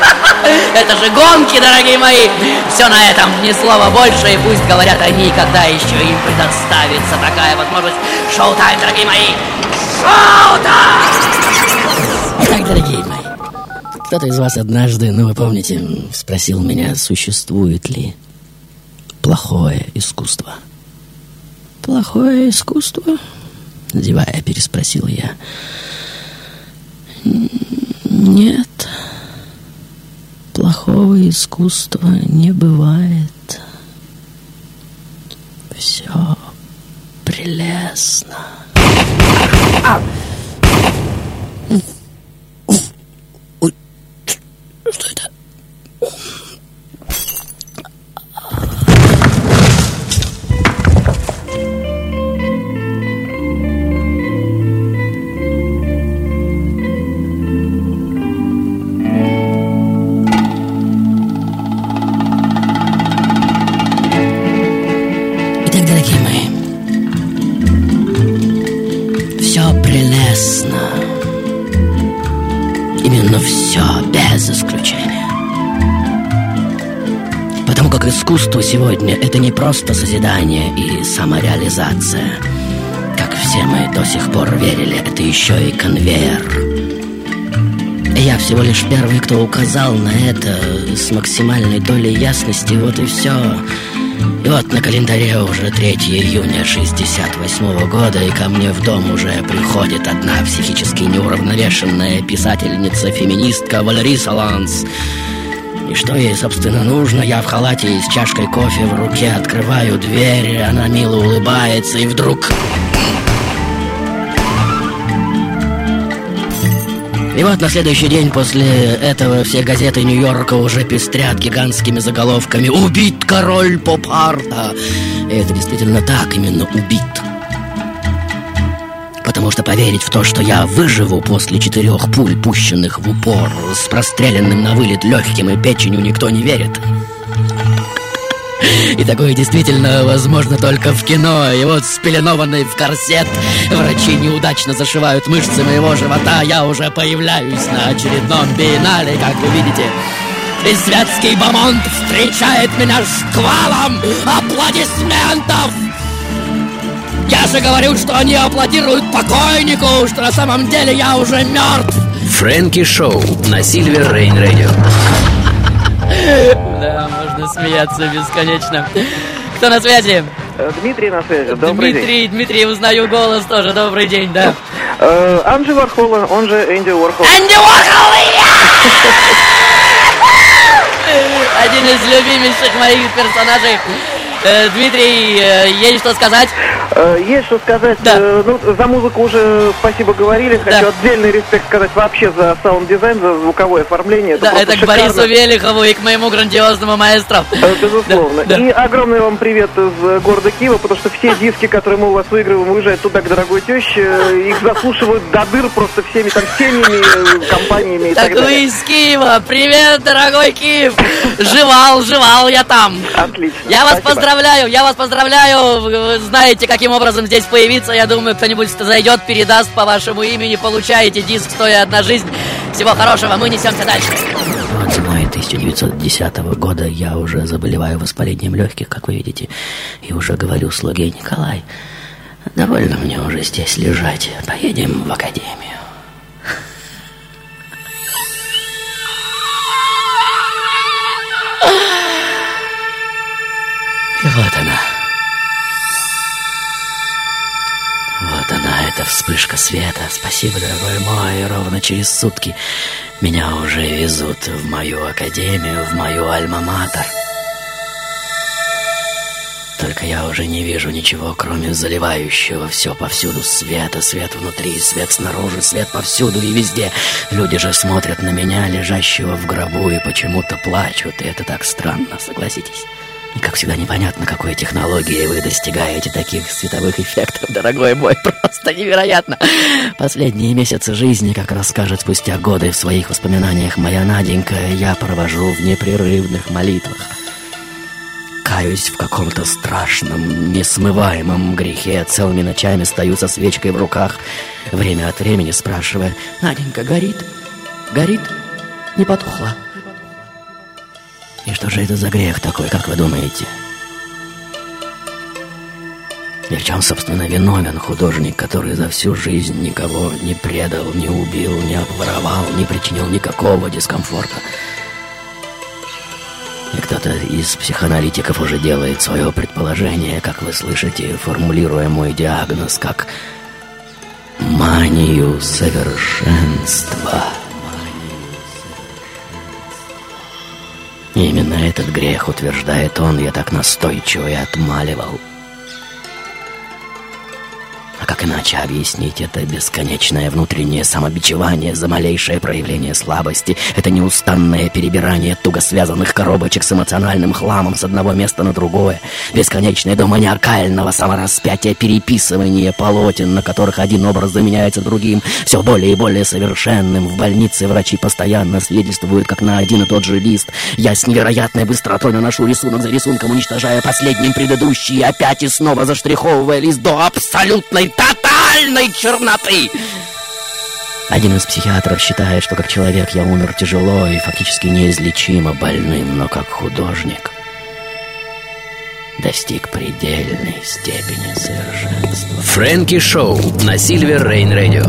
Это же гонки, дорогие мои! Все на этом, ни слова больше, и пусть говорят они, когда еще им предоставится такая возможность. Шоу-тайм, дорогие мои! Итак, дорогие мои, кто-то из вас однажды, ну вы помните, спросил меня, существует ли плохое искусство. Плохое искусство? Зевая, переспросил я. Нет, плохого искусства не бывает. Все прелестно. Что это? Искусство сегодня — это не просто созидание и самореализация. Как все мы до сих пор верили, это еще и конвейер. Я всего лишь первый, кто указал на это с максимальной долей ясности, вот и все. И вот на календаре уже 3 июня 68 года, и ко мне в дом уже приходит одна психически неуравновешенная писательница-феминистка Валерий Саланс. И что ей, собственно, нужно? Я в халате и с чашкой кофе в руке открываю дверь, она мило улыбается, и вдруг... И вот на следующий день после этого все газеты Нью-Йорка уже пестрят гигантскими заголовками «Убит король поп-арта!» И это действительно так, именно убит. Потому что поверить в то, что я выживу после четырех пуль, пущенных в упор, с простреленным на вылет легким и печенью, никто не верит. И такое действительно возможно только в кино. И вот спеленованный в корсет врачи неудачно зашивают мышцы моего живота. Я уже появляюсь на очередном биеннале, как вы видите. И светский бомонд встречает меня шквалом аплодисментов. Я же говорю, что они аплодируют покойнику, что на самом деле я уже мертв. Фрэнки Шоу на Silver Rain Радио. Да, можно смеяться бесконечно. Кто на связи? Дмитрий на связи. Добрый Дмитрий, день. Дмитрий, узнаю голос тоже. Добрый день, да. Э, Анджи Вархола, он же Энди Уорхол. Энди Уорхол! [laughs] Один из любимейших моих персонажей. Э, Дмитрий, э, есть что сказать? Э, Есть что сказать. Э, Ну, за музыку уже спасибо говорили. Хочу отдельный респект сказать вообще за саунд-дизайн, за звуковое оформление. Да, просто это к шикарно. Борису Велихову и к моему грандиозному маэстро. Э, Безусловно. И огромный вам привет из города Киева, потому что все диски, которые мы у вас выигрываем, уезжают туда к дорогой теще. Их заслушивают до дыр просто всеми там семьями, компаниями и так, Так вы далее. из Киева! Привет, дорогой Киев! Жевал, жевал я там! Отлично. Я вас Спасибо. поздравляю, я вас поздравляю! Вы знаете, каким образом здесь появиться. Я думаю, кто-нибудь зайдет, передаст по вашему имени, получаете диск «Стоя одна жизнь». Всего хорошего, мы несемся дальше. Вот зимой 1910 года я уже заболеваю воспалением легких, как вы видите, и уже говорю слуге Николай, довольно мне уже здесь лежать, поедем в академию. И вот она. Эта вспышка света. Спасибо, дорогой мой. Ровно через сутки меня уже везут в мою академию, в мою альма-матер. Только я уже не вижу ничего, кроме заливающего все повсюду света. Свет внутри, свет снаружи, свет повсюду и везде. Люди же смотрят на меня, лежащего в гробу, и почему-то плачут. И это так странно, согласитесь. И, как всегда, непонятно, какой технологией вы достигаете таких световых эффектов, дорогой мой. [laughs] Просто невероятно. Последние месяцы жизни, как расскажет спустя годы в своих воспоминаниях моя Наденька, я провожу в непрерывных молитвах. Каюсь в каком-то страшном, несмываемом грехе. Целыми ночами стою со свечкой в руках, время от времени спрашивая, «Наденька, горит? Горит? Не потухла?» И что же это за грех такой, как вы думаете? И в чем, собственно, виновен художник, который за всю жизнь никого не предал, не убил, не обворовал, не причинил никакого дискомфорта? И кто-то из психоаналитиков уже делает свое предположение, как вы слышите, формулируя мой диагноз как манию совершенства. Именно этот грех, утверждает он, я так настойчиво и отмаливал. Как иначе объяснить это бесконечное внутреннее самобичевание за малейшее проявление слабости? Это неустанное перебирание туго связанных коробочек с эмоциональным хламом с одного места на другое? Бесконечное до маниакального самораспятия переписывание полотен, на которых один образ заменяется другим, все более и более совершенным. В больнице врачи постоянно свидетельствуют, как на один и тот же лист. Я с невероятной быстротой наношу рисунок за рисунком, уничтожая последним предыдущий, опять и снова заштриховывая лист до абсолютной тотальной черноты. Один из психиатров считает, что как человек я умер тяжело и фактически неизлечимо больным, но как художник достиг предельной степени совершенства. Фрэнки Шоу на Сильвер Рейн Радио.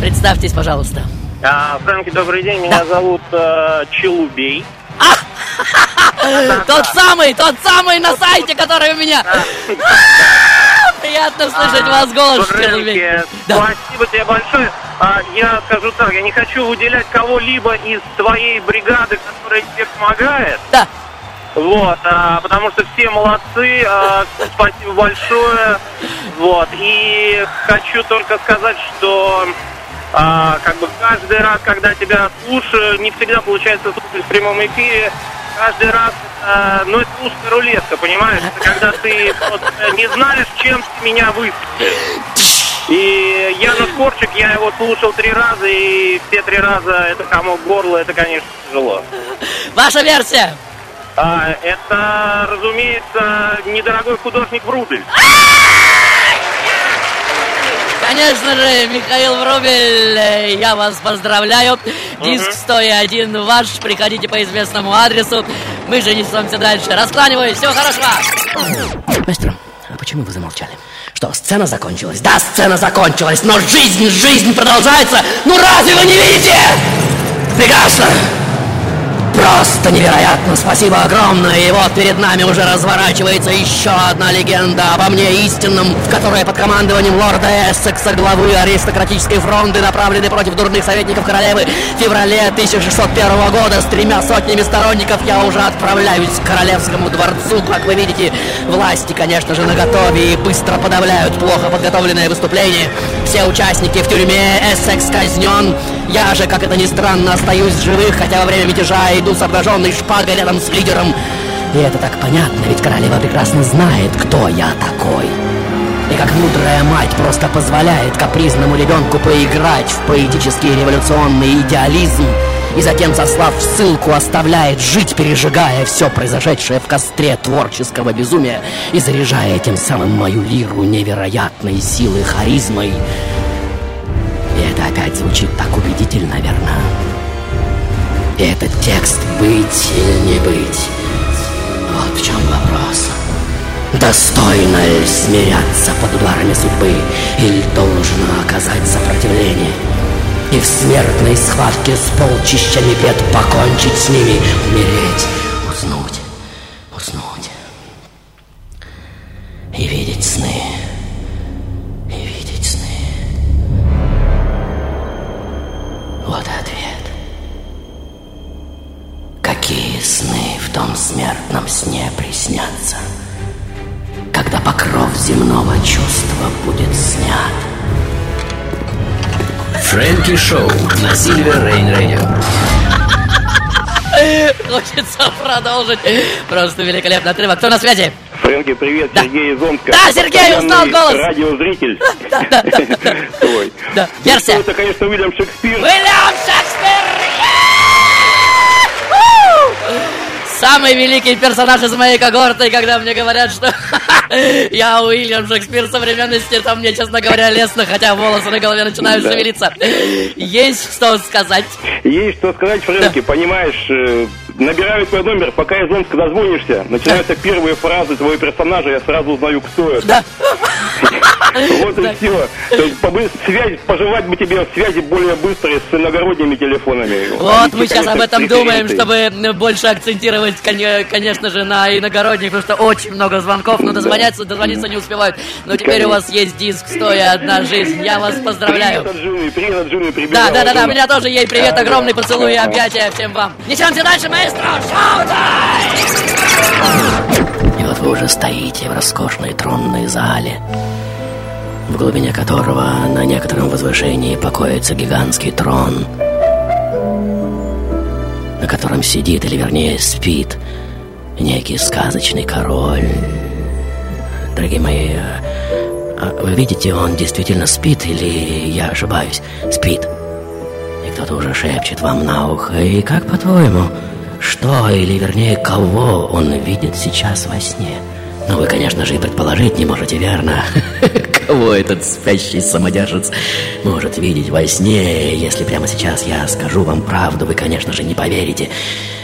Представьтесь, пожалуйста. А, Фрэнки, добрый день. Меня зовут э, Челубей. [laughs] Тот самый, тот самый на [laughs] сайте, который у меня. [laughs] Приятно слышать вас голос, спасибо тебе большое. А, я скажу так, я не хочу выделять кого-либо из твоей бригады, которая тебе помогает. Да. Вот, а, потому что все молодцы, а, спасибо большое. Вот, и хочу только сказать, что а, как бы каждый раз, когда тебя слушаю, не всегда получается слушать в прямом эфире. Каждый раз, а, ну это узкая рулетка, понимаешь? Это когда ты просто не знаешь, чем ты меня выстрелишь. И Яна Скорчик, я его слушал три раза, и все три раза это комок горла, это, конечно, тяжело. Ваша версия. А, это, разумеется, недорогой художник Врубель. Конечно же, Михаил Врубель, э, я вас поздравляю. Диск 101 ваш, приходите по известному адресу. Мы же несемся дальше. Раскланиваюсь, всего хорошего. Маэстро, а почему вы замолчали? Что, сцена закончилась? Да, сцена закончилась, но жизнь, жизнь продолжается. Ну разве вы не видите? Прекрасно! Просто невероятно! Спасибо огромное! И вот перед нами уже разворачивается еще одна легенда обо мне истинном, в которой под командованием лорда Эссекса, главы аристократической фронты, направлены против дурных советников королевы, в феврале 1601 года с тремя сотнями сторонников я уже отправляюсь к королевскому дворцу. Как вы видите, власти, конечно же, наготове и быстро подавляют плохо подготовленное выступление. Все участники в тюрьме, Эссекс казнен. Я же, как это ни странно, остаюсь живых, хотя во время мятежа иду с обнаженной шпагой рядом с лидером. И это так понятно, ведь королева прекрасно знает, кто я такой. И как мудрая мать просто позволяет капризному ребенку поиграть в поэтический революционный идеализм, и затем, сослав в ссылку, оставляет жить, пережигая все произошедшее в костре творческого безумия и заряжая тем самым мою лиру невероятной силы харизмой. Опять звучит так убедительно, верно? И этот текст «Быть или не быть» Вот в чем вопрос. Достойно ли смиряться под ударами судьбы Или должно оказать сопротивление И в смертной схватке с полчищами бед Покончить с ними, умереть, уснуть, уснуть И видеть сны, Вот ответ Какие сны в том смертном сне приснятся Когда покров земного чувства будет снят Фрэнки Шоу на Сильвер Рейн Радио. Хочется продолжить. Просто великолепный отрывок. Кто на связи? Фрэнки, привет, Сергей из Омска. Да, Сергей, Постоянный голос. Радиозритель. [laughs] Да, да, да. Твой. Да, [laughs] Ну, версия. Это, конечно, Уильям Шекспир. Уильям Шекспир! Самый великий персонаж из моей когорты, когда мне говорят, что [laughs] я Уильям Шекспир современности, то мне, честно говоря, лестно, хотя волосы на голове начинают Да. шевелиться. Есть что сказать. Есть что сказать, Фрэнки, понимаешь, э, набираю твой номер, пока из Омска дозвонишься, начинаются первые фразы твоего персонажа, я сразу узнаю, кто это. Да. [laughs] Вот и все. То есть связь, пожелать бы тебе связи более быстрой с иногородними телефонами. Вот мы сейчас об этом думаем, чтобы больше акцентировать, коне- конечно же, на иногородних, потому что очень много звонков, но дозвоняться, дозвониться не успевают. Но теперь у вас есть диск «Стоя одна жизнь». Я вас поздравляю. Привет от Джины, привет. Да, да, да, да, у меня тоже ей привет, огромный поцелуй и объятия всем вам. Несемся дальше, маэстро, шоу-тайм! И вот вы уже стоите в роскошной тронной зале, в глубине которого на некотором возвышении покоится гигантский трон, на котором сидит, или вернее спит, некий сказочный король. Дорогие мои, а- вы видите, он действительно спит или я ошибаюсь? Спит. И кто-то уже шепчет вам на ухо. И как по-твоему, что или вернее кого он видит сейчас во сне? Ну, вы, конечно же, и предположить не можете, верно? [laughs] Кого этот спящий самодержец может видеть во сне? Если прямо сейчас я скажу вам правду, вы, конечно же, не поверите.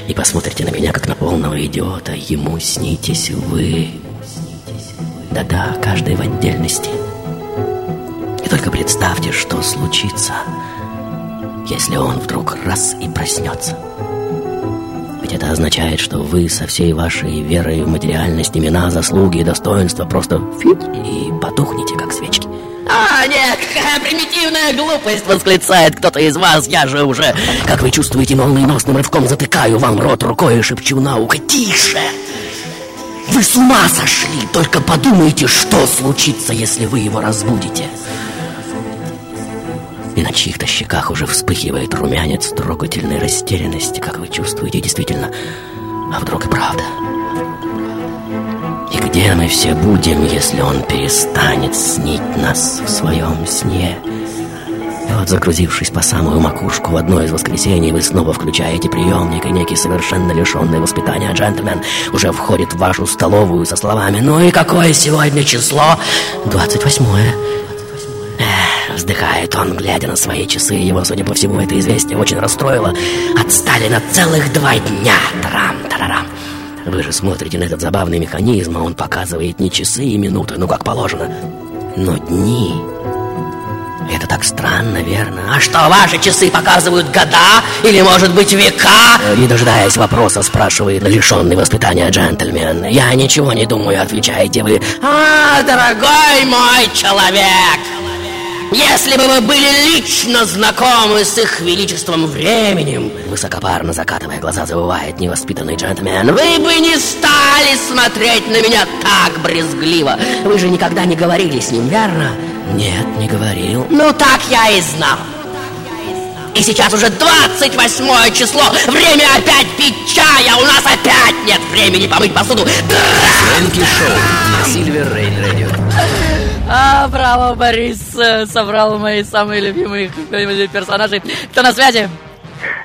И посмотрите на меня, как на полного идиота. Ему снитесь вы. Да-да, каждый в отдельности. И только представьте, что случится, если он вдруг раз и проснется. Ведь это означает, что вы со всей вашей верой в материальность, имена, заслуги и достоинства просто фит и потухнете, как свечки. «А, нет, какая примитивная глупость!» — восклицает кто-то из вас. Я же уже, как вы чувствуете, молниеносным рывком затыкаю вам рот рукой и шепчу на ухо. «Тише! Вы с ума сошли! Только подумайте, что случится, если вы его разбудите!» И на чьих-то щеках уже вспыхивает румянец трогательной растерянности, как вы чувствуете, действительно. А вдруг и правда? И где мы все будем, если он перестанет снить нас в своем сне? И вот, загрузившись по самую макушку в одно из воскресений, вы снова включаете приемник, и некий совершенно лишенный воспитания джентльмен уже входит в вашу столовую со словами «Ну и какое сегодня число?» «Двадцать восьмое». Эх, Вздыхает он, глядя на свои часы. Его, судя по всему, это известие очень расстроило. Отстали на целых два дня. Тарам-тарарам. Вы же смотрите на этот забавный механизм, а он показывает не часы и минуты, ну как положено, но дни. Это так странно, верно? А что, ваши часы показывают года? Или, может быть, века? Не дожидаясь вопроса, спрашивает лишенный воспитания джентльмен. Я ничего не думаю, отвечаете вы. А, дорогой мой человек! Если бы вы были лично знакомы с их величеством временем, высокопарно закатывая глаза, забывает невоспитанный джентльмен, вы бы не стали смотреть на меня так брезгливо. Вы же никогда не говорили с ним, верно? Нет, не говорил. Ну так я и знал. И сейчас уже 28 число. Время опять пить чай, у нас опять нет времени помыть посуду. Фрэнки Шоу на Сильвер Радио. А, браво, Борис э, собрал мои самые любимые персонажи. Кто на связи?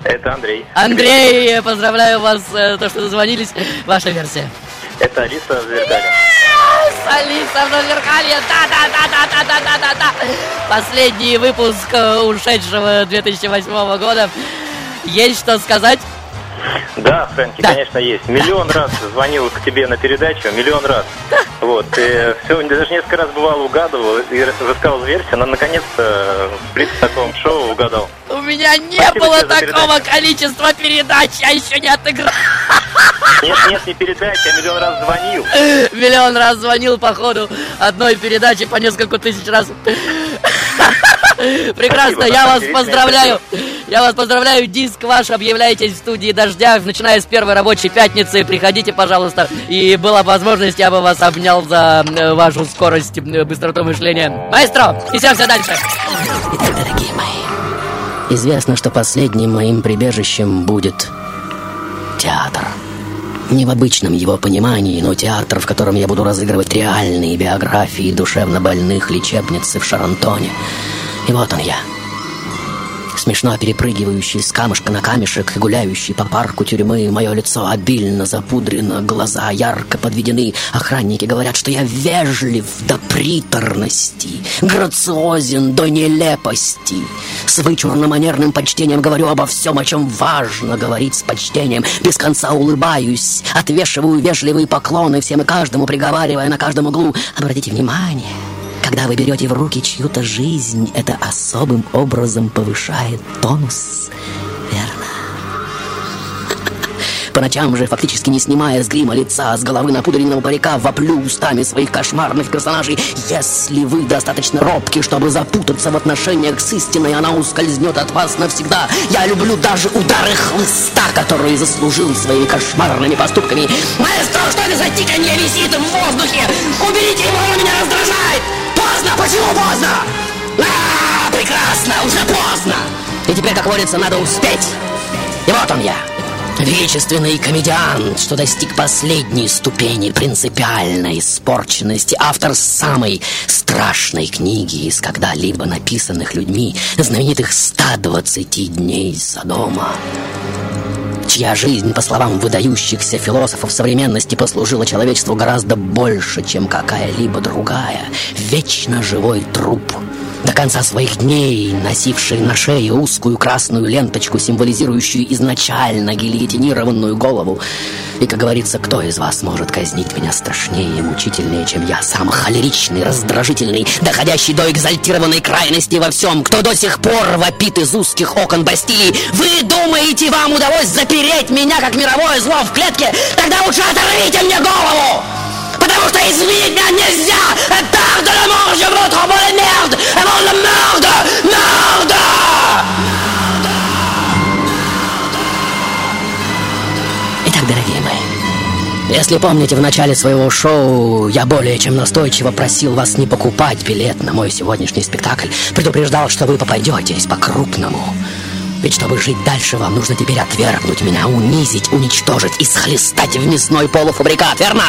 Это Андрей. Андрей, поздравляю вас, э, то, что дозвонились. Ваша версия. Это Алиса в зеркале. Алиса в зеркале, да-да-да-да-да-да-да-да. Последний выпуск э, ушедшего 2008 года. Есть что сказать? Да, Фрэнки, конечно, есть. Миллион раз звонил к тебе на передачу, миллион раз. Вот, и все, даже несколько раз бывало угадывал и высказывал версию, но наконец-то при таком шоу угадал. У меня не Спасибо было такого количества передач, я еще не отыграл. Нет, нет, не передача, я миллион раз звонил. [laughs] Миллион раз звонил по ходу одной передачи по несколько тысяч раз. [laughs] Прекрасно, Спасибо, я вас поздравляю. Я вас поздравляю, диск ваш, объявляетесь в студии «Дождя», начиная с первой рабочей пятницы. Приходите, пожалуйста. И была бы возможность, я бы вас обнял за э, вашу скорость, э, быстроту мышления. Маэстро, несемся дальше. Итак, дорогие мои, известно, что последним моим прибежищем будет театр. Не в обычном его понимании, но театр, в котором я буду разыгрывать реальные биографии душевно больных лечебницы в Шарантоне. И вот он я. Смешно перепрыгивающий с камушка на камешек, гуляющий по парку тюрьмы, мое лицо обильно запудрено, глаза ярко подведены. Охранники говорят, что я вежлив до приторности, грациозен до нелепости. С вычурно-манерным почтением говорю обо всем, о чем важно говорить с почтением. Без конца улыбаюсь, отвешиваю вежливые поклоны всем и каждому, приговаривая на каждом углу. Обратите внимание, когда вы берете в руки чью-то жизнь, это особым образом повышает тонус. Верно. По ночам же, фактически не снимая с грима лица, с головы напудренного парика, воплю устами своих кошмарных персонажей. Если вы достаточно робки, чтобы запутаться в отношениях с истиной, она ускользнет от вас навсегда. Я люблю даже удары хлыста, которые заслужил своими кошмарными поступками. Маэстро, что это за тиканье висит в воздухе? Уберите его, он меня раздражает! Поздно! Почему поздно? А, прекрасно! Уже поздно! И теперь, как говорится, надо успеть. И вот он я. Величественный комедиант, что достиг последней ступени принципиальной испорченности, автор самой страшной книги из когда-либо написанных людьми, знаменитых 120 дней Содома чья жизнь, по словам выдающихся философов современности, послужила человечеству гораздо больше, чем какая-либо другая. Вечно живой труп, до конца своих дней носивший на шее узкую красную ленточку, символизирующую изначально гильотинированную голову. И, как говорится, кто из вас может казнить меня страшнее и мучительнее, чем я, сам холеричный, раздражительный, доходящий до экзальтированной крайности во всем, кто до сих пор вопит из узких окон Бастилии. Вы думаете, вам удалось запереть меня, как мировое зло в клетке? Тогда лучше оторвите мне голову! Потому что изменить меня нельзя! Это de la mort, je veux trop la merde! Avant! Итак, дорогие мои, если помните, в начале своего шоу я более чем настойчиво просил вас не покупать билет на мой сегодняшний спектакль, предупреждал, что вы попадетесь по-крупному. Ведь чтобы жить дальше, вам нужно теперь отвергнуть меня, унизить, уничтожить и схлестать в мясной полуфабрикат, верно?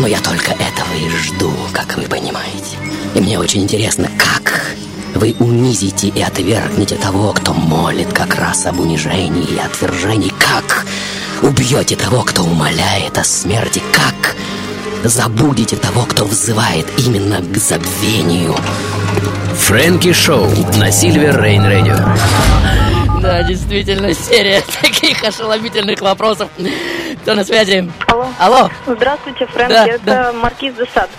Но я только этого и жду, как вы понимаете. И мне очень интересно, как вы унизите и отвергнете того, кто молит как раз об унижении и отвержении, как убьете того, кто умоляет о смерти, как забудете того, кто взывает именно к забвению. Фрэнки Шоу на Сильвер Рейн Радио. Да, действительно, серия [laughs] таких ошеломительных вопросов. Кто на связи? Алло. Алло. Здравствуйте, Фрэнки. Да, Это да. Маркиз де Сад.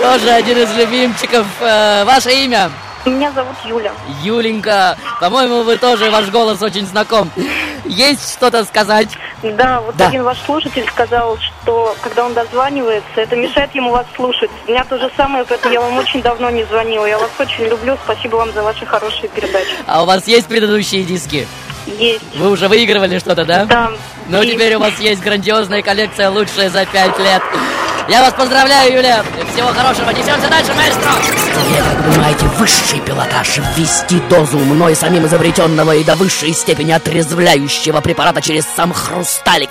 Тоже один из любимчиков. Э, Ваше имя? Меня зовут Юля. Юленька. По-моему, вы тоже, ваш голос очень знаком. Есть что-то сказать? Да, вот Да. один ваш слушатель сказал, что когда он дозванивается, это мешает ему вас слушать. У меня то же самое, поэтому я вам очень давно не звонила. Я вас очень люблю. Спасибо вам за ваши хорошие передачи. А у вас есть предыдущие диски? Есть. Вы уже выигрывали что-то, да? Да. Ну, теперь у вас есть грандиозная коллекция, лучшая за пять лет. Я вас поздравляю, Юля. Всего хорошего. Несемся дальше, маэстро. Тебе, как понимаете, высший пилотаж ввести дозу мной самим изобретенного и до высшей степени отрезвляющего препарата через сам хрусталик.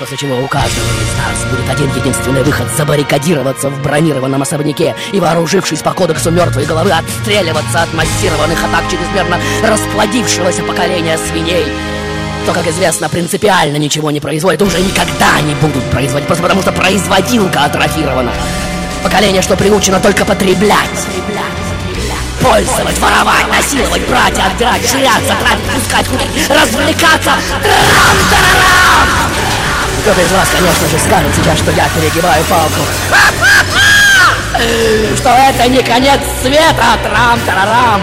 После чего у каждого из нас будет один единственный выход забаррикадироваться в бронированном особняке и, вооружившись по кодексу мертвой головы, отстреливаться от массированных атак чрезмерно расплодившегося поколения свиней. То, как известно, принципиально ничего не производит, уже никогда не будут производить, просто потому что производилка атрофирована. Поколение, что приучено только потреблять. Пользовать, воровать, насиловать, брать, отбирать, ширяться, тратить, пускать, курить, развлекаться. Трам-тарарам! Кто-то из вас, конечно же, скажет сейчас, что я перегибаю палку. Что это не конец света, трам-тарарам.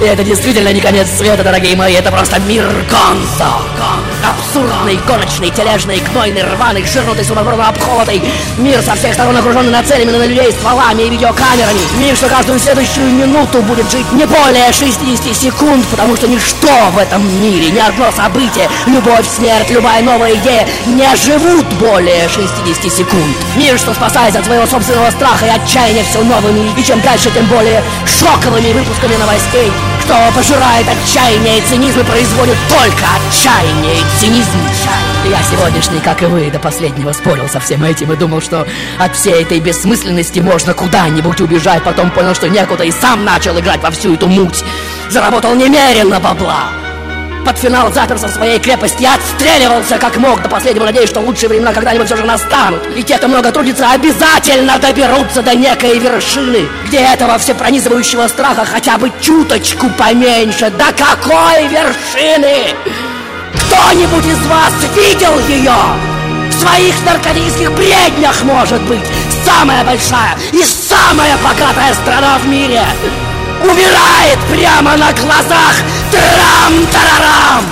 И это действительно не конец света, дорогие мои, это просто мир Гонзо. Абсурдный, гоночный, тележный, гнойный, рваный, жирнутый, сумасбродно обхолотый. Мир со всех сторон окруженный нацеленными на людей стволами и видеокамерами. Мир, что каждую следующую минуту будет жить не более 60 секунд, потому что ничто в этом мире, ни одно событие, любовь, смерть, любая новая идея не живут более 60 секунд. Мир, что спасаясь от своего собственного страха и отчаяния все новыми, и чем дальше, тем более шоковыми выпусками новостей, что пожирает отчаяние и цинизм и производит только отчаяние и цинизм. Я сегодняшний, как и вы, до последнего спорил со всем этим и думал, что от всей этой бессмысленности можно куда-нибудь убежать, потом понял, что некуда и сам начал играть во всю эту муть. Заработал немерено бабла. Под финал заперся в своей крепости и отстреливался как мог до последнего, надеясь, что лучшие времена когда-нибудь все же настанут. И те, кто много трудится, обязательно доберутся до некой вершины, где этого всепронизывающего страха хотя бы чуточку поменьше. До какой вершины? Кто-нибудь из вас видел ее? В своих наркотических бреднях, может быть, самая большая и самая богатая страна в мире умирает прямо на глазах трам-тарарам!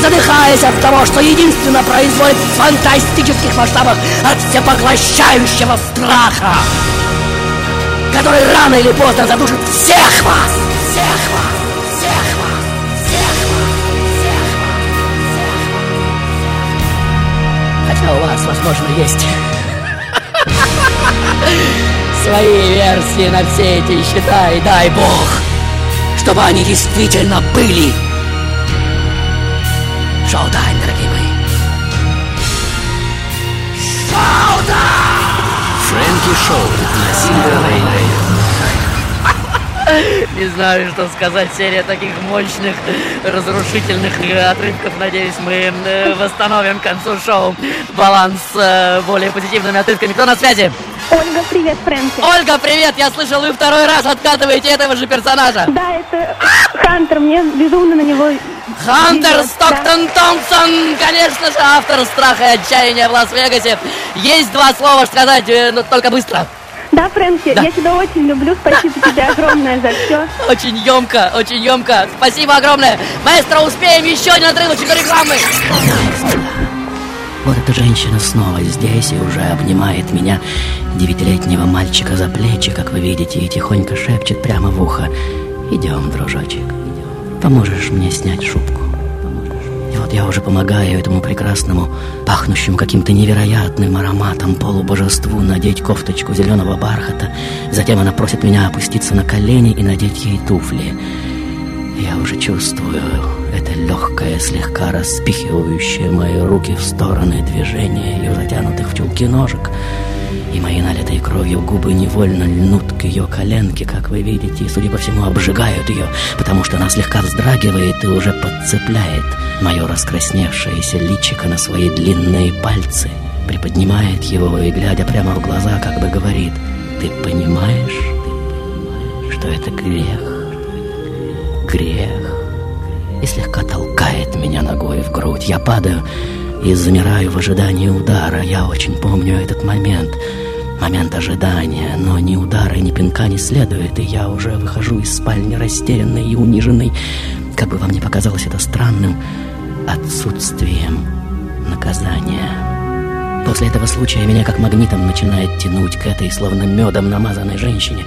Задыхаясь от того, что единственно производит в фантастических масштабах от всепоглощающего страха, который рано или поздно задушит всех вас! Всех вас! Хотя у вас, возможно, есть свои версии на все эти счета, и дай бог, чтобы они действительно были. Шоу-тайм, дорогие мои. Шоу-тайм! Фрэнки Шоу на Сильвер Рейн. [laughs] Не знаю, что сказать. Серия таких мощных, разрушительных э, отрывков. Надеюсь, мы э, восстановим к концу шоу баланс э, более позитивными отрывками. Кто на связи? Ольга, привет, Фрэнки. Ольга, привет! Я слышал, вы второй раз откатываете этого же персонажа. Да, это Хантер, мне безумно на него... Хантер везет, Стоктон Томпсон, конечно же, автор страха и отчаяния в Лас-Вегасе. Есть два слова сказать, но только быстро. Да, Фрэнки, я тебя очень люблю, спасибо тебе огромное за все. [laughs] Очень емко, очень емко. Спасибо огромное. Маэстро, успеем еще один отрывочек рекламы. Вот эта женщина снова здесь и уже обнимает меня, девятилетнего мальчика за плечи, как вы видите, и тихонько шепчет прямо в ухо. Идем, дружочек, поможешь мне снять шубку. Вот я уже помогаю этому прекрасному, пахнущему каким-то невероятным ароматом полубожеству надеть кофточку зеленого бархата. Затем она просит меня опуститься на колени и надеть ей туфли. Я уже чувствую это легкое, слегка распихивающее мои руки в стороны движение ее затянутых в чулки ножек. И мои налитые кровью губы невольно льнут к ее коленке, как вы видите, и, судя по всему, обжигают ее, потому что она слегка вздрагивает и уже подцепляет мое раскрасневшееся личико на свои длинные пальцы, приподнимает его и, глядя прямо в глаза, как бы говорит, «Ты понимаешь, что это грех?» Грех и слегка толкает меня ногой в грудь. Я падаю и замираю в ожидании удара. Я очень помню этот момент, момент ожидания, но ни удара, ни пинка не следует, и я уже выхожу из спальни растерянный и униженный. Как бы вам ни показалось это странным, отсутствием наказания. После этого случая меня как магнитом начинает тянуть к этой словно медом намазанной женщине.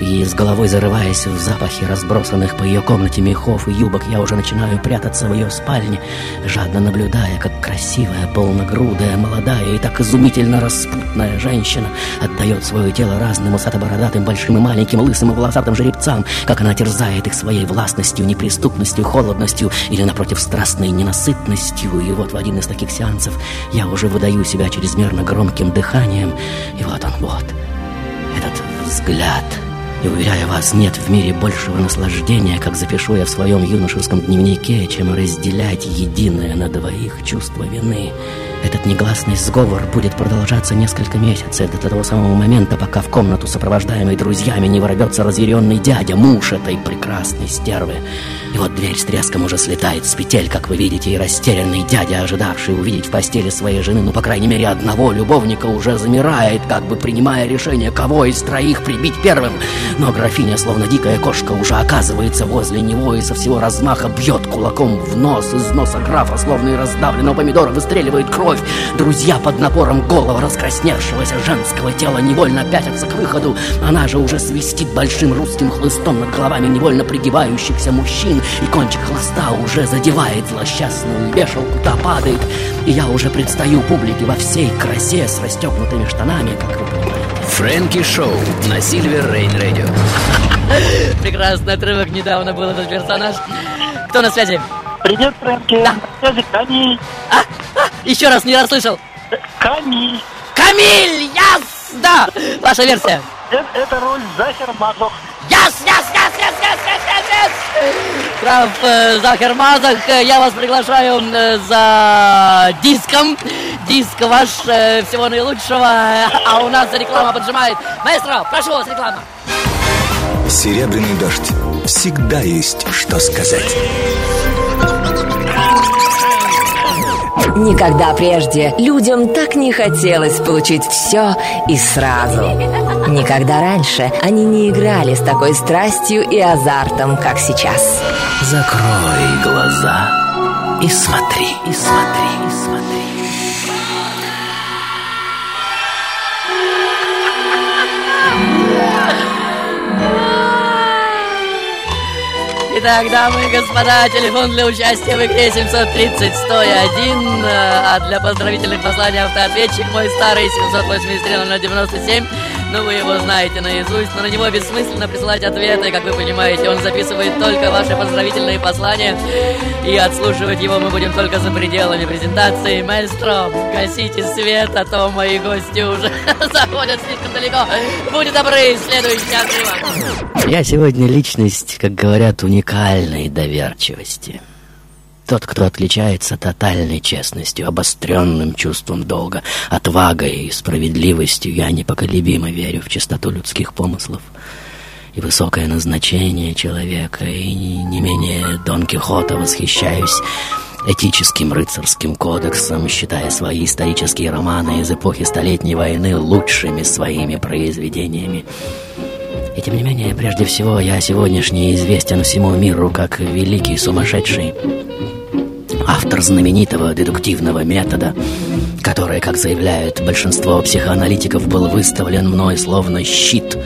И с головой зарываясь в запахи разбросанных по ее комнате мехов и юбок, я уже начинаю прятаться в ее спальне, жадно наблюдая, как красивая, полногрудая, молодая и так изумительно распутная женщина отдает свое тело разным усато-бородатым, большим и маленьким, лысым и волосатым жеребцам, как она терзает их своей властностью, неприступностью, холодностью или, напротив, страстной ненасытностью. И вот в один из таких сеансов я уже выдаю себя чрезмерно громким дыханием. И вот он, вот, этот взгляд. И, уверяю вас, нет в мире большего наслаждения, как запишу я в своем юношеском дневнике, чем разделять единое на двоих чувство вины. Этот негласный сговор будет продолжаться несколько месяцев до того самого момента, пока в комнату, сопровождаемой друзьями, не ворвется разъяренный дядя, муж этой прекрасной стервы. И вот дверь с треском уже слетает с петель, как вы видите, и растерянный дядя, ожидавший увидеть в постели своей жены, ну, по крайней мере, одного любовника, уже замирает, как бы принимая решение, кого из троих прибить первым. Но графиня, словно дикая кошка, уже оказывается возле него и со всего размаха бьет кулаком в нос. Из носа графа, словно и раздавленного помидора, выстреливает кровь. Друзья под напором голого раскрасневшегося женского тела невольно пятятся к выходу. Она же уже свистит большим русским хлыстом над головами невольно пригибающихся мужчин, и кончик хлыста уже задевает злосчастную вешалку, та падает, и я уже предстаю публике во всей красе с расстегнутыми штанами, как вы понимаете. Фрэнки Шоу на Сильвер Рейн Радио. Прекрасный отрывок недавно был этот персонаж. Кто на связи? Привет, Фрэнки. Да. На связи Камиль. А, а, еще раз не расслышал. Камиль. Камиль! Яс! Да! Ваша версия. Это, это роль Захер Мазох. Яс, яс, яс, яс, яс, яс, яс, яс! Прав, э, Захар Мазах, э, я вас приглашаю за диском. Диск ваш всего наилучшего, а у нас реклама поджимает. Маэстро, прошу вас, реклама. Серебряный дождь. Всегда есть что сказать. Никогда прежде людям так не хотелось получить все и сразу. Никогда раньше они не играли с такой страстью и азартом, как сейчас. Закрой глаза и смотри, и смотри, и смотри. Итак, дамы и господа, телефон для участия в игре 730 101, а для поздравительных посланий автоответчик мой старый 783 0097 Ну, вы его знаете наизусть, но на него бессмысленно присылать ответы, как вы понимаете. Он записывает только ваши поздравительные послания, и отслушивать его мы будем только за пределами презентации. Маэстро, гасите свет, а то мои гости уже [laughs] заходят слишком далеко. Будьте добры, следующий отрывок. Я сегодня личность, как говорят, уникальной доверчивости. Тот, кто отличается тотальной честностью, обостренным чувством долга, отвагой и справедливостью, я непоколебимо верю в чистоту людских помыслов и высокое назначение человека, и не менее Дон Кихота восхищаюсь этическим рыцарским кодексом, считая свои исторические романы из эпохи Столетней войны лучшими своими произведениями. И тем не менее, прежде всего, я сегодняшний известен всему миру как великий сумасшедший автор знаменитого дедуктивного метода, который, как заявляют большинство психоаналитиков, был выставлен мной словно щит,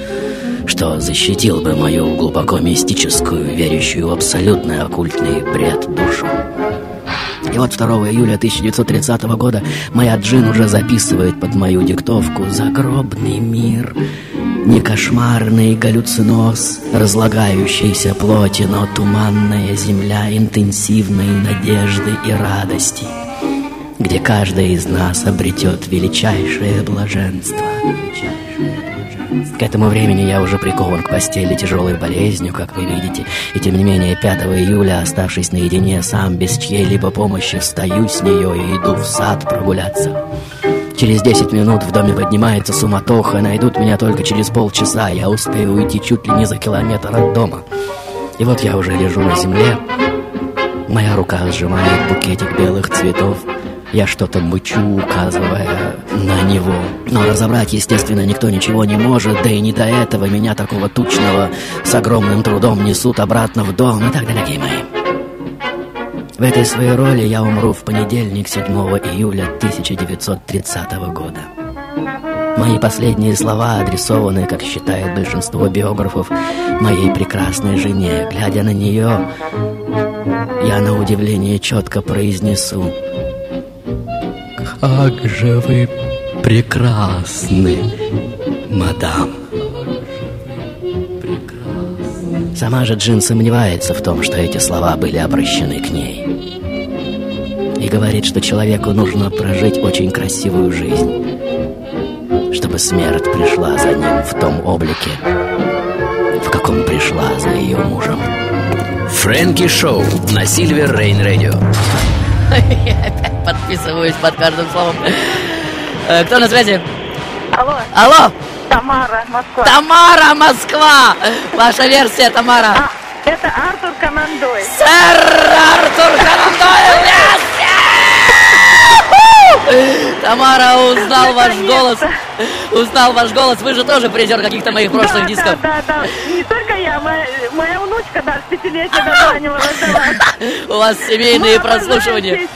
что защитил бы мою глубоко мистическую, верящую в абсолютный оккультный бред душу. И вот 2 июля 1930 года моя Джин уже записывает под мою диктовку «Загробный мир». Не кошмарный галлюциноз разлагающейся плоти, но туманная земля интенсивной надежды и радости, где каждый из нас обретет величайшее блаженство. К этому времени я уже прикован к постели тяжелой болезнью, как вы видите, и тем не менее 5 июля, оставшись наедине сам, без чьей-либо помощи, встаю с нее и иду в сад прогуляться. Через 10 минут в доме поднимается суматоха, найдут меня только через полчаса, я успею уйти чуть ли не за километр от дома. И вот я уже лежу на земле, моя рука сжимает букетик белых цветов, я что-то мычу, указывая на него. Но разобрать, естественно, никто ничего не может, да и не до этого меня такого тучного с огромным трудом несут обратно в дом и так дорогие мои. В этой своей роли я умру в понедельник, 7 июля 1930 года. Мои последние слова адресованы, как считает большинство биографов, моей прекрасной жене. Глядя на нее, я на удивление четко произнесу «Как же вы прекрасны, мадам!» Сама же Джин сомневается в том, что эти слова были обращены к ней. И говорит, что человеку нужно прожить очень красивую жизнь, чтобы смерть пришла за ним в том облике, в каком пришла за ее мужем. Фрэнки Шоу на Сильвер Рейн Радио. Я опять подписываюсь под каждым словом. Э, Кто на связи? Алло. Алло! Тамара, Москва. Тамара, Москва! Ваша версия, Тамара. А, это Артур Командой. Сэр Артур Командой! Yes! Тамара, узнал ваш голос. Узнал ваш голос. Вы же тоже призер каких-то моих прошлых дисков. Да, да, да. Не только я, моя, внучка, да, с пятилетия дозванивалась. У вас семейные прослушивания.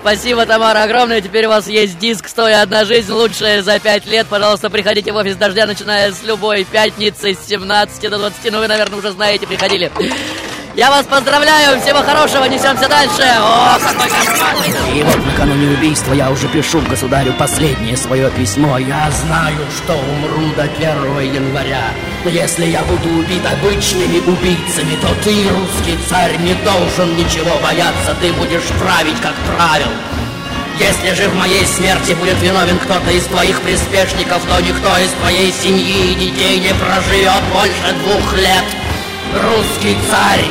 Спасибо, Тамара, огромное. Теперь у вас есть диск «Стоя одна жизнь», лучшая за пять лет. Пожалуйста, приходите в офис «Дождя», начиная с любой пятницы с 17 до 20. Ну, вы, наверное, уже знаете, приходили. Я вас поздравляю, всего хорошего, несемся дальше. О, какой! И вот накануне убийства я уже пишу государю последнее свое письмо. Я знаю, что умру до 1 января. Но если я буду убит обычными убийцами, то ты, русский царь, не должен ничего бояться. Ты будешь править, как правил. Если же в моей смерти будет виновен кто-то из твоих приспешников, то никто из твоей семьи и детей не проживет больше двух лет. Русский царь,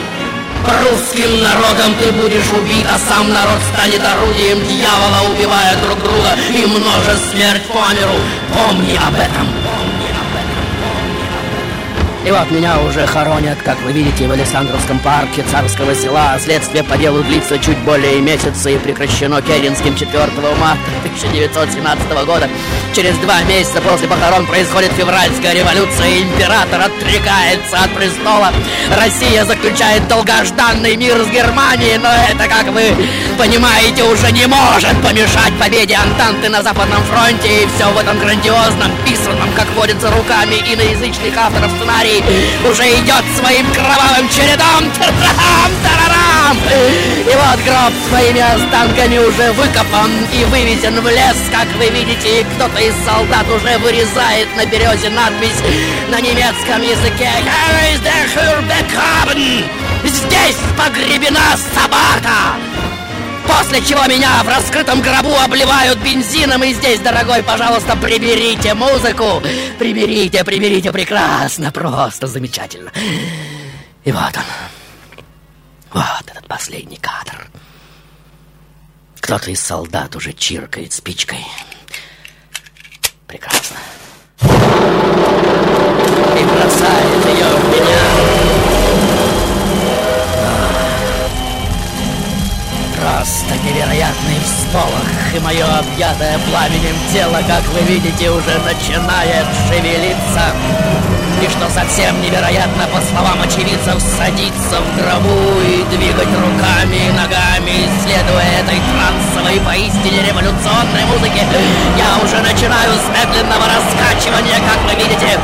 русским народом ты будешь убит, а сам народ станет орудием дьявола, убивая друг друга и множа смерть по миру. Помни об этом. И вот меня уже хоронят, как вы видите, в Александровском парке царского села. Следствие по делу длится чуть более месяца и прекращено Керенским 4 марта 1917 года. Через два месяца после похорон происходит февральская революция, император отрекается от престола. Россия заключает долгожданный мир с Германией, но это, как вы понимаете, уже не может помешать победе Антанты на Западном фронте. И все в этом грандиозном, писанном, как водится, руками иноязычных авторов сценарий, уже идет своим кровавым чередом. И вот гроб с моими останками уже выкопан и вывезен в лес, как вы видите. Кто-то из солдат уже вырезает на березе надпись на немецком языке! Здесь погребена собака! После чего меня в раскрытом гробу обливают бензином. И здесь, дорогой, пожалуйста, приберите музыку. Приберите, приберите, прекрасно, просто замечательно. И вот он. Вот этот последний кадр. Кто-то из солдат уже чиркает спичкой. Прекрасно. И бросает ее Просто невероятный всполох И мое объятое пламенем тело, как вы видите, уже начинает шевелиться И что совсем невероятно, по словам очевидцев, садиться в гробу и двигать руками и ногами Следуя этой трансовой, поистине революционной музыке. Я уже начинаю с медленного раскачивания, как вы видите.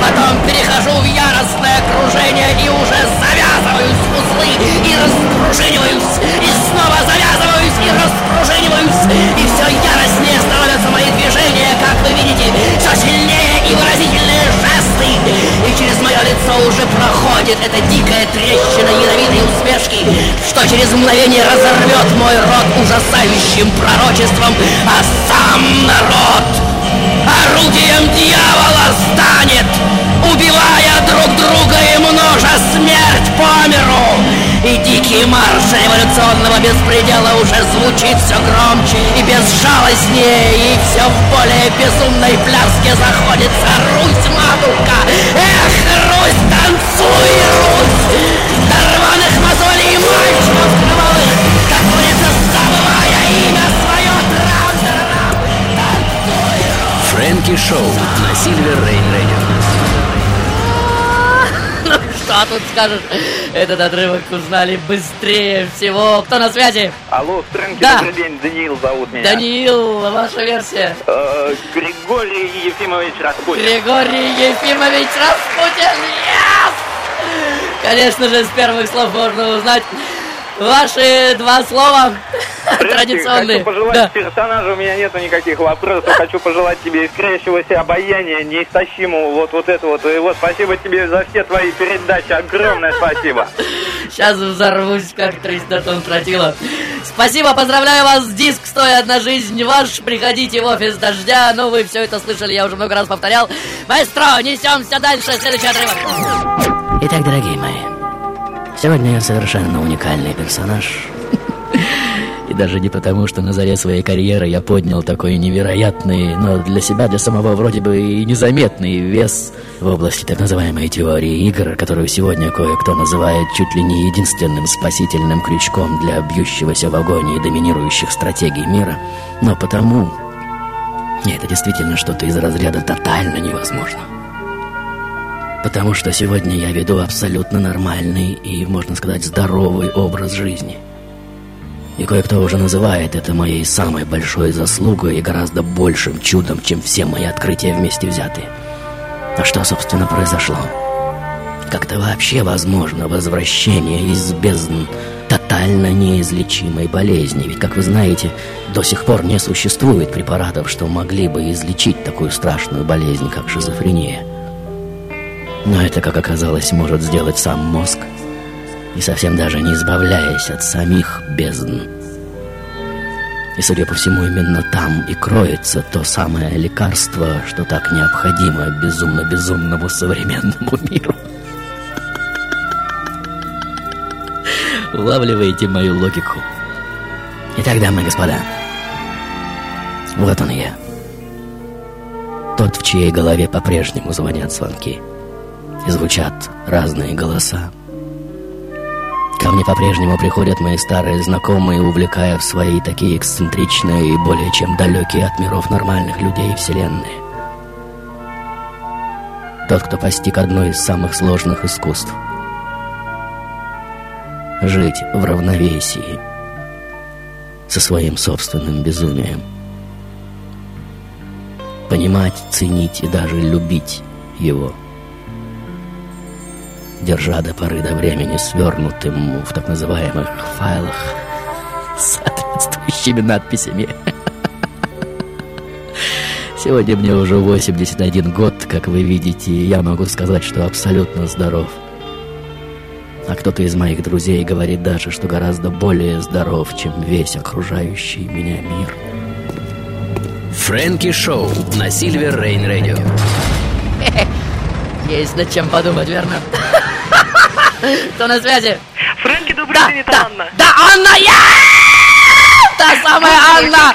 Потом перехожу в яростное кружение и уже завязываюсь в узлы и распружиниваюсь И снова завязываюсь и распружиниваюсь И все яростнее становятся мои движения, как вы видите. Все сильнее и выразительные жесты И через мое лицо уже проходит эта дикая трещина ядовитой усмешки Что через мгновение разорвет мой рот ужасающим пророчеством А сам народ орудием дьявола станет Убивая друг друга и множа смерть по миру И дикий марш революционного беспредела уже звучит все громче и безжалостнее И все в более безумной пляске заходится Русь, матушка! Эх, Русь, танцуй, Русь! До рваных мозолей мальчиков кровавых Как говорится, забывая имя свое трам-трам Танцуй, Русь! Фрэнки Шоу на Сильвер Рейн Ну что тут скажешь? Этот отрывок узнали быстрее всего. Кто на связи? Алло, Фрэнки, Да. добрый день, Даниил зовут меня. Даниил, ваша версия. Э, Григорий Ефимович Распутин. Григорий Ефимович Распутин. Yes! Конечно же, с первых слов можно узнать ваши два слова традиционные. Хочу пожелать Да. персонажу, у меня нету никаких вопросов. Хочу пожелать тебе искрящегося обаяния, неистощимого вот, вот это вот. И вот спасибо тебе за все твои передачи. Огромное спасибо. Сейчас взорвусь, как 300 тонн тротила. Спасибо, поздравляю вас с диск «Стоя одна жизнь» ваш. Приходите в офис «Дождя». Ну, вы все это слышали, я уже много раз повторял. Маэстро, несемся дальше. Следующий отрывок. Итак, дорогие мои, сегодня я совершенно уникальный персонаж. [laughs] И даже не потому, что на заре своей карьеры я поднял такой невероятный, но для себя, для самого вроде бы и незаметный вес в области так называемой теории игр, которую сегодня кое-кто называет чуть ли не единственным спасительным крючком для бьющегося в агонии доминирующих стратегий мира. Но потому... Нет, это действительно что-то из разряда тотально невозможно. Потому что сегодня я веду абсолютно нормальный и, можно сказать, здоровый образ жизни. И кое-кто уже называет это моей самой большой заслугой и гораздо большим чудом, чем все мои открытия вместе взятые. А что, собственно, произошло? Как-то вообще возможно возвращение из бездн тотально неизлечимой болезни? Ведь, как вы знаете, до сих пор не существует препаратов, что могли бы излечить такую страшную болезнь, как шизофрения. Но это, как оказалось, может сделать сам мозг, и совсем даже не избавляясь от самих бездн. И, судя по всему, именно там и кроется то самое лекарство, что так необходимо безумно-безумному современному миру. Улавливаете мою логику? Итак, дамы и господа, вот он я. Тот, в чьей голове по-прежнему звонят звонки. И звучат разные голоса. Ко мне по-прежнему приходят мои старые знакомые, увлекая в свои такие эксцентричные и более чем далекие от миров нормальных людей вселенные. Тот, кто постиг одно из самых сложных искусств. Жить в равновесии со своим собственным безумием. Понимать, ценить и даже любить его. Держа до поры до времени свернутым в так называемых файлах с соответствующими надписями. Сегодня мне уже 81 год, как вы видите, и я могу сказать, что абсолютно здоров. А кто-то из моих друзей говорит даже, что гораздо более здоров, чем весь окружающий меня мир. Фрэнки Шоу на Сильвер Рейн Радио. Есть над чем подумать, верно? [laughs] Кто на связи? Фрэнки, добрый день, это Анна. Да, Анна, я! Та самая Анна!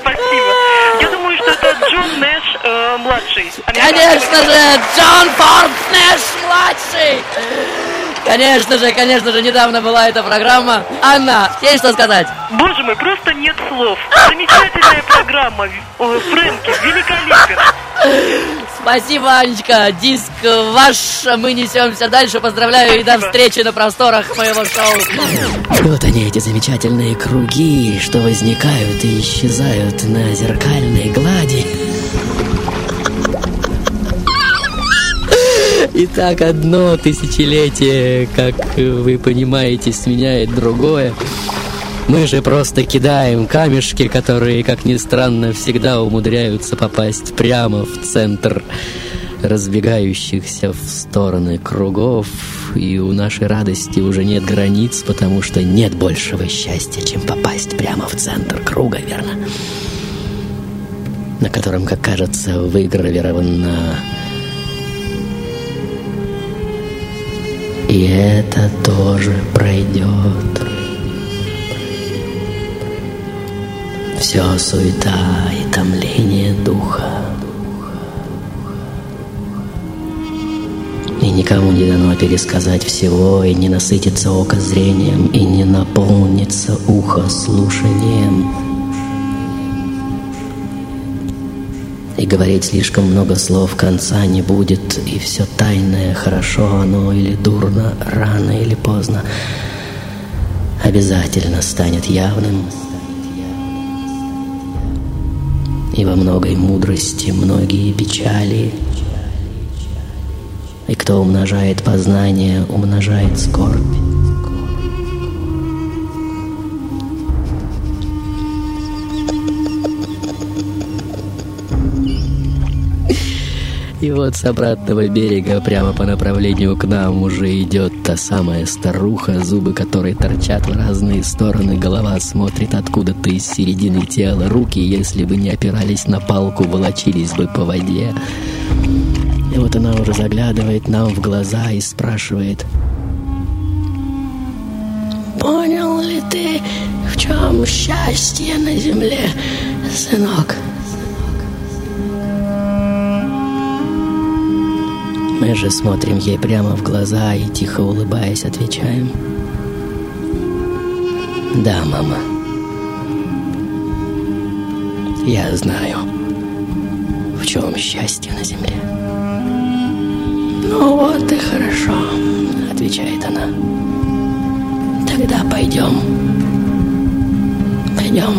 Спасибо. Я думаю, что это Джон Нэш э, младший. Конечно же, Джон Форд Нэш младший! Конечно же, конечно же, недавно была эта программа. Анна, есть что сказать? Боже мой, просто нет слов. Замечательная программа. О, Фрэнки, великолепен. Спасибо, Анечка. Диск ваш. Мы несемся дальше. Поздравляю и до встречи на просторах моего шоу. Вот они, эти замечательные круги, что возникают и исчезают на зеркальной глади. И так одно тысячелетие, как вы понимаете, сменяет другое. Мы же просто кидаем камешки, которые, как ни странно, всегда умудряются попасть прямо в центр разбегающихся в стороны кругов. И у нашей радости уже нет границ, потому что нет большего счастья, чем попасть прямо в центр круга, верно? На котором, как кажется, выгравировано И это тоже пройдет. Все суета и томление духа. И никому не дано пересказать всего, и не насытиться око зрением, и не наполниться ухо слушанием. И говорить слишком много слов конца не будет, и все тайное, хорошо оно или дурно, рано или поздно, обязательно станет явным. И во многой мудрости многие печали. И кто умножает познание, умножает скорбь. И вот с обратного берега, прямо по направлению к нам, уже идет та самая старуха, зубы которой торчат в разные стороны, голова смотрит откуда-то из середины тела, руки, если бы не опирались на палку, волочились бы по воде. И вот она уже заглядывает нам в глаза и спрашивает, «Понял ли ты, в чем счастье на земле, сынок?» Мы же смотрим ей прямо в глаза и, тихо улыбаясь, отвечаем. Да, мама. Я знаю, в чем счастье на земле. Ну вот и хорошо, отвечает она. Тогда пойдем. Пойдем.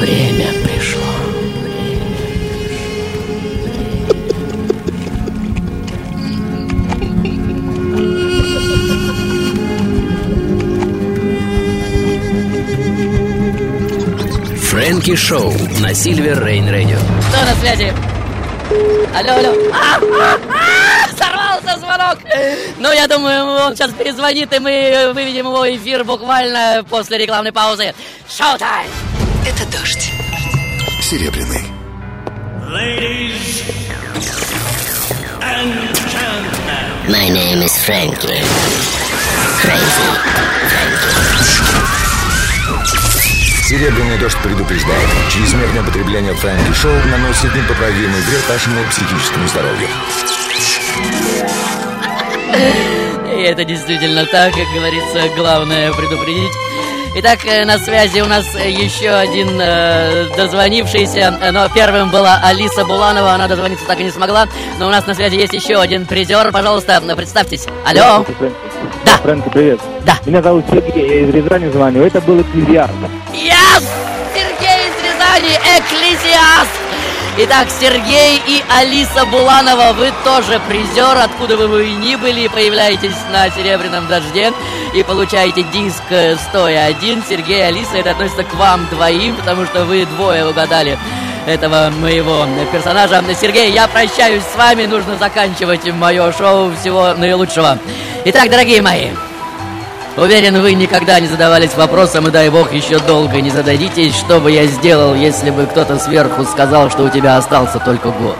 Время пришло. Фрэнки Шоу на Сильвер Рейн Радио. Кто на связи? Алло, алло. А, а, а, сорвался звонок. Ну, я думаю, он сейчас перезвонит, и мы выведем его в эфир буквально после рекламной паузы. Шоу-тайм! Это дождь. Серебряный. Ladies and gentlemen. My name is Frankie. Crazy. Серебряный дождь предупреждает. Чрезмерное потребление Фрэнки Шоу наносит непоправимый вред вашему психическому здоровью. И это действительно так, как говорится, главное предупредить. Итак, э, на связи у нас еще один э, дозвонившийся, э, но первым была Алиса Буланова, она дозвониться так и не смогла, но у нас на связи есть еще один призер, пожалуйста, представьтесь. Алло. Да. Фрэнки, привет. Да. Меня зовут Сергей, я из Рязани звоню. Это был экклезиаст. Yes! Сергей из Рязани, Экклезиаст! Итак, Сергей и Алиса Буланова, вы тоже призер, откуда бы вы ни были, появляетесь на «Серебряном дожде» и получаете диск э, стоя один. Сергей и Алиса, это относится к вам двоим, потому что вы двое угадали этого моего персонажа. Сергей, я прощаюсь с вами, нужно заканчивать мое шоу. Всего наилучшего. Итак, дорогие мои, Уверен, вы никогда не задавались вопросом, и дай бог еще долго не зададитесь, что бы я сделал, если бы кто-то сверху сказал, что у тебя остался только год.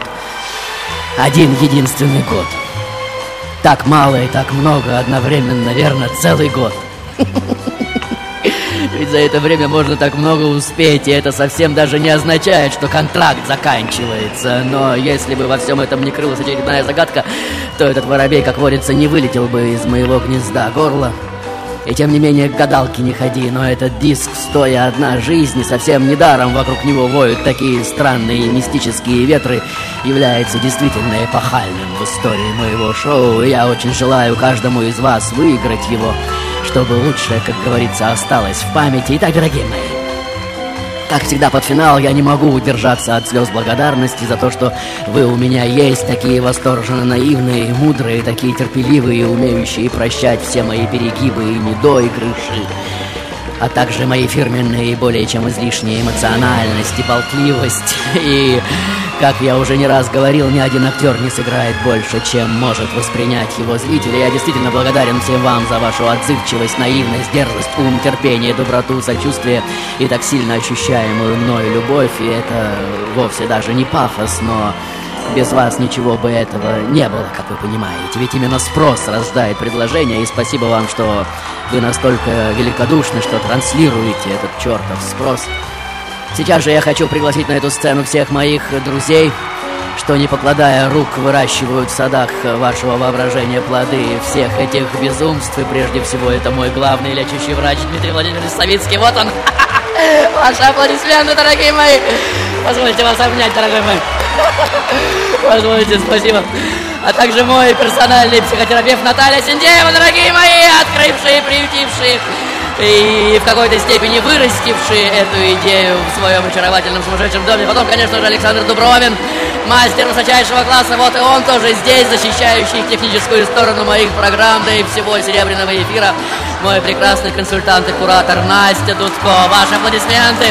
Один единственный год. Так мало и так много одновременно, наверное, целый год. [laughs] Ведь за это время можно так много успеть, и это совсем даже не означает, что контракт заканчивается. Но если бы во всем этом не крылась очередная загадка, то этот воробей, как водится, не вылетел бы из моего гнезда горла. И тем не менее, к гадалке не ходи, но этот диск «Стоя одна жизнь» совсем недаром вокруг него воют такие странные мистические ветры, является действительно эпохальным в истории моего шоу, и я очень желаю каждому из вас выиграть его, чтобы лучшее, как говорится, осталось в памяти. Итак, дорогие мои, как всегда под финал я не могу удержаться от слез благодарности за то, что вы у меня есть, такие восторженно наивные, мудрые, такие терпеливые, умеющие прощать все мои перегибы и недоигрыши а также мои фирменные более чем излишние эмоциональность и болтливость. [laughs] И, как я уже не раз говорил, ни один актер не сыграет больше, чем может воспринять его зритель. Я действительно благодарен всем вам за вашу отзывчивость, наивность, дерзость, ум, терпение, доброту, сочувствие и так сильно ощущаемую мною любовь. И это вовсе даже не пафос, но без вас ничего бы этого не было, как вы понимаете. Ведь именно спрос рождает предложение, и спасибо вам, что вы настолько великодушны, что транслируете этот чертов спрос. Сейчас же я хочу пригласить на эту сцену всех моих друзей, что не покладая рук выращивают в садах вашего воображения плоды всех этих безумств. И прежде всего это мой главный лечащий врач Дмитрий Владимирович Савицкий. Вот он! [laughs] Ваши аплодисменты, дорогие мои! Позвольте вас обнять, дорогой мой. [laughs] Позвольте, спасибо. А также мой персональный психотерапевт Наталья Синдеева, дорогие мои, открывшие, приютившие и в какой-то степени вырастившие эту идею в своем очаровательном сумасшедшем доме. Потом, конечно же, Александр Дубровин, мастер высочайшего класса, вот и он тоже здесь, защищающий техническую сторону моих программ, да и всего серебряного эфира. Мой прекрасный консультант и куратор Настя Дудко. Ваши аплодисменты.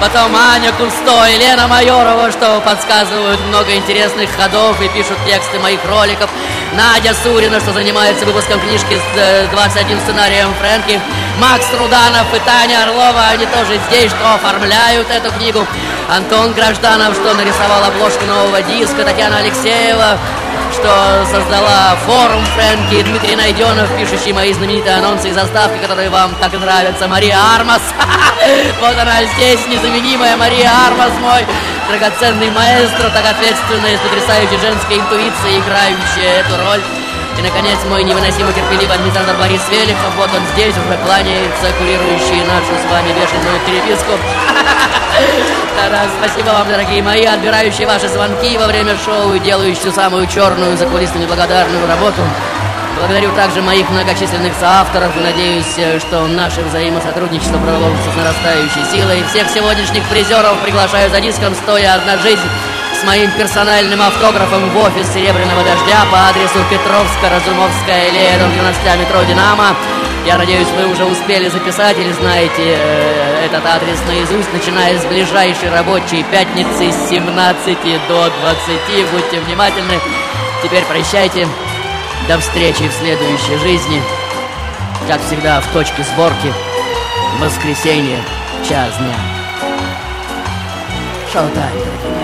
Потом Аня Кусто и Лена Майорова, что подсказывают много интересных ходов и пишут тексты моих роликов. Надя Сурина, что занимается выпуском книжки с 21 сценарием Фрэнки. Макс Труданов и Таня Орлова, они тоже здесь, что оформляют эту книгу. Антон Гражданов, что нарисовал обложку нового диска. Татьяна Алексеева, что создала форум Фрэнки, Дмитрий Найденов, пишущий мои знаменитые анонсы и заставки, которые вам так нравятся, Мария Армас. [laughs] Вот она здесь, незаменимая Мария Армас, мой драгоценный маэстро, так ответственная, с потрясающей женской интуицией, играющая эту роль. И, наконец, мой невыносимо терпеливый администратор Борис Велихов. Вот он здесь уже кланяется, курирующий нашу с вами бешеную переписку. [laughs] Да-да, спасибо вам, дорогие мои, отбирающие ваши звонки во время шоу и делающие самую черную, за кулисами благодарную работу. Благодарю также моих многочисленных соавторов и надеюсь, что наше взаимосотрудничество продолжится с нарастающей силой. Всех сегодняшних призеров приглашаю за диском «Стоя одна жизнь» с моим персональным автографом в офис «Серебряного дождя» по адресу Петровска-Разумовская аллея, дом 12 метро «Динамо». Я надеюсь, вы уже успели записать или знаете э, этот адрес наизусть, начиная с ближайшей рабочей пятницы с 17 до 20. Будьте внимательны. Теперь прощайте. До встречи в следующей жизни. Как всегда, в точке сборки. Воскресенье, час дня. Шоу-тайм, дорогие.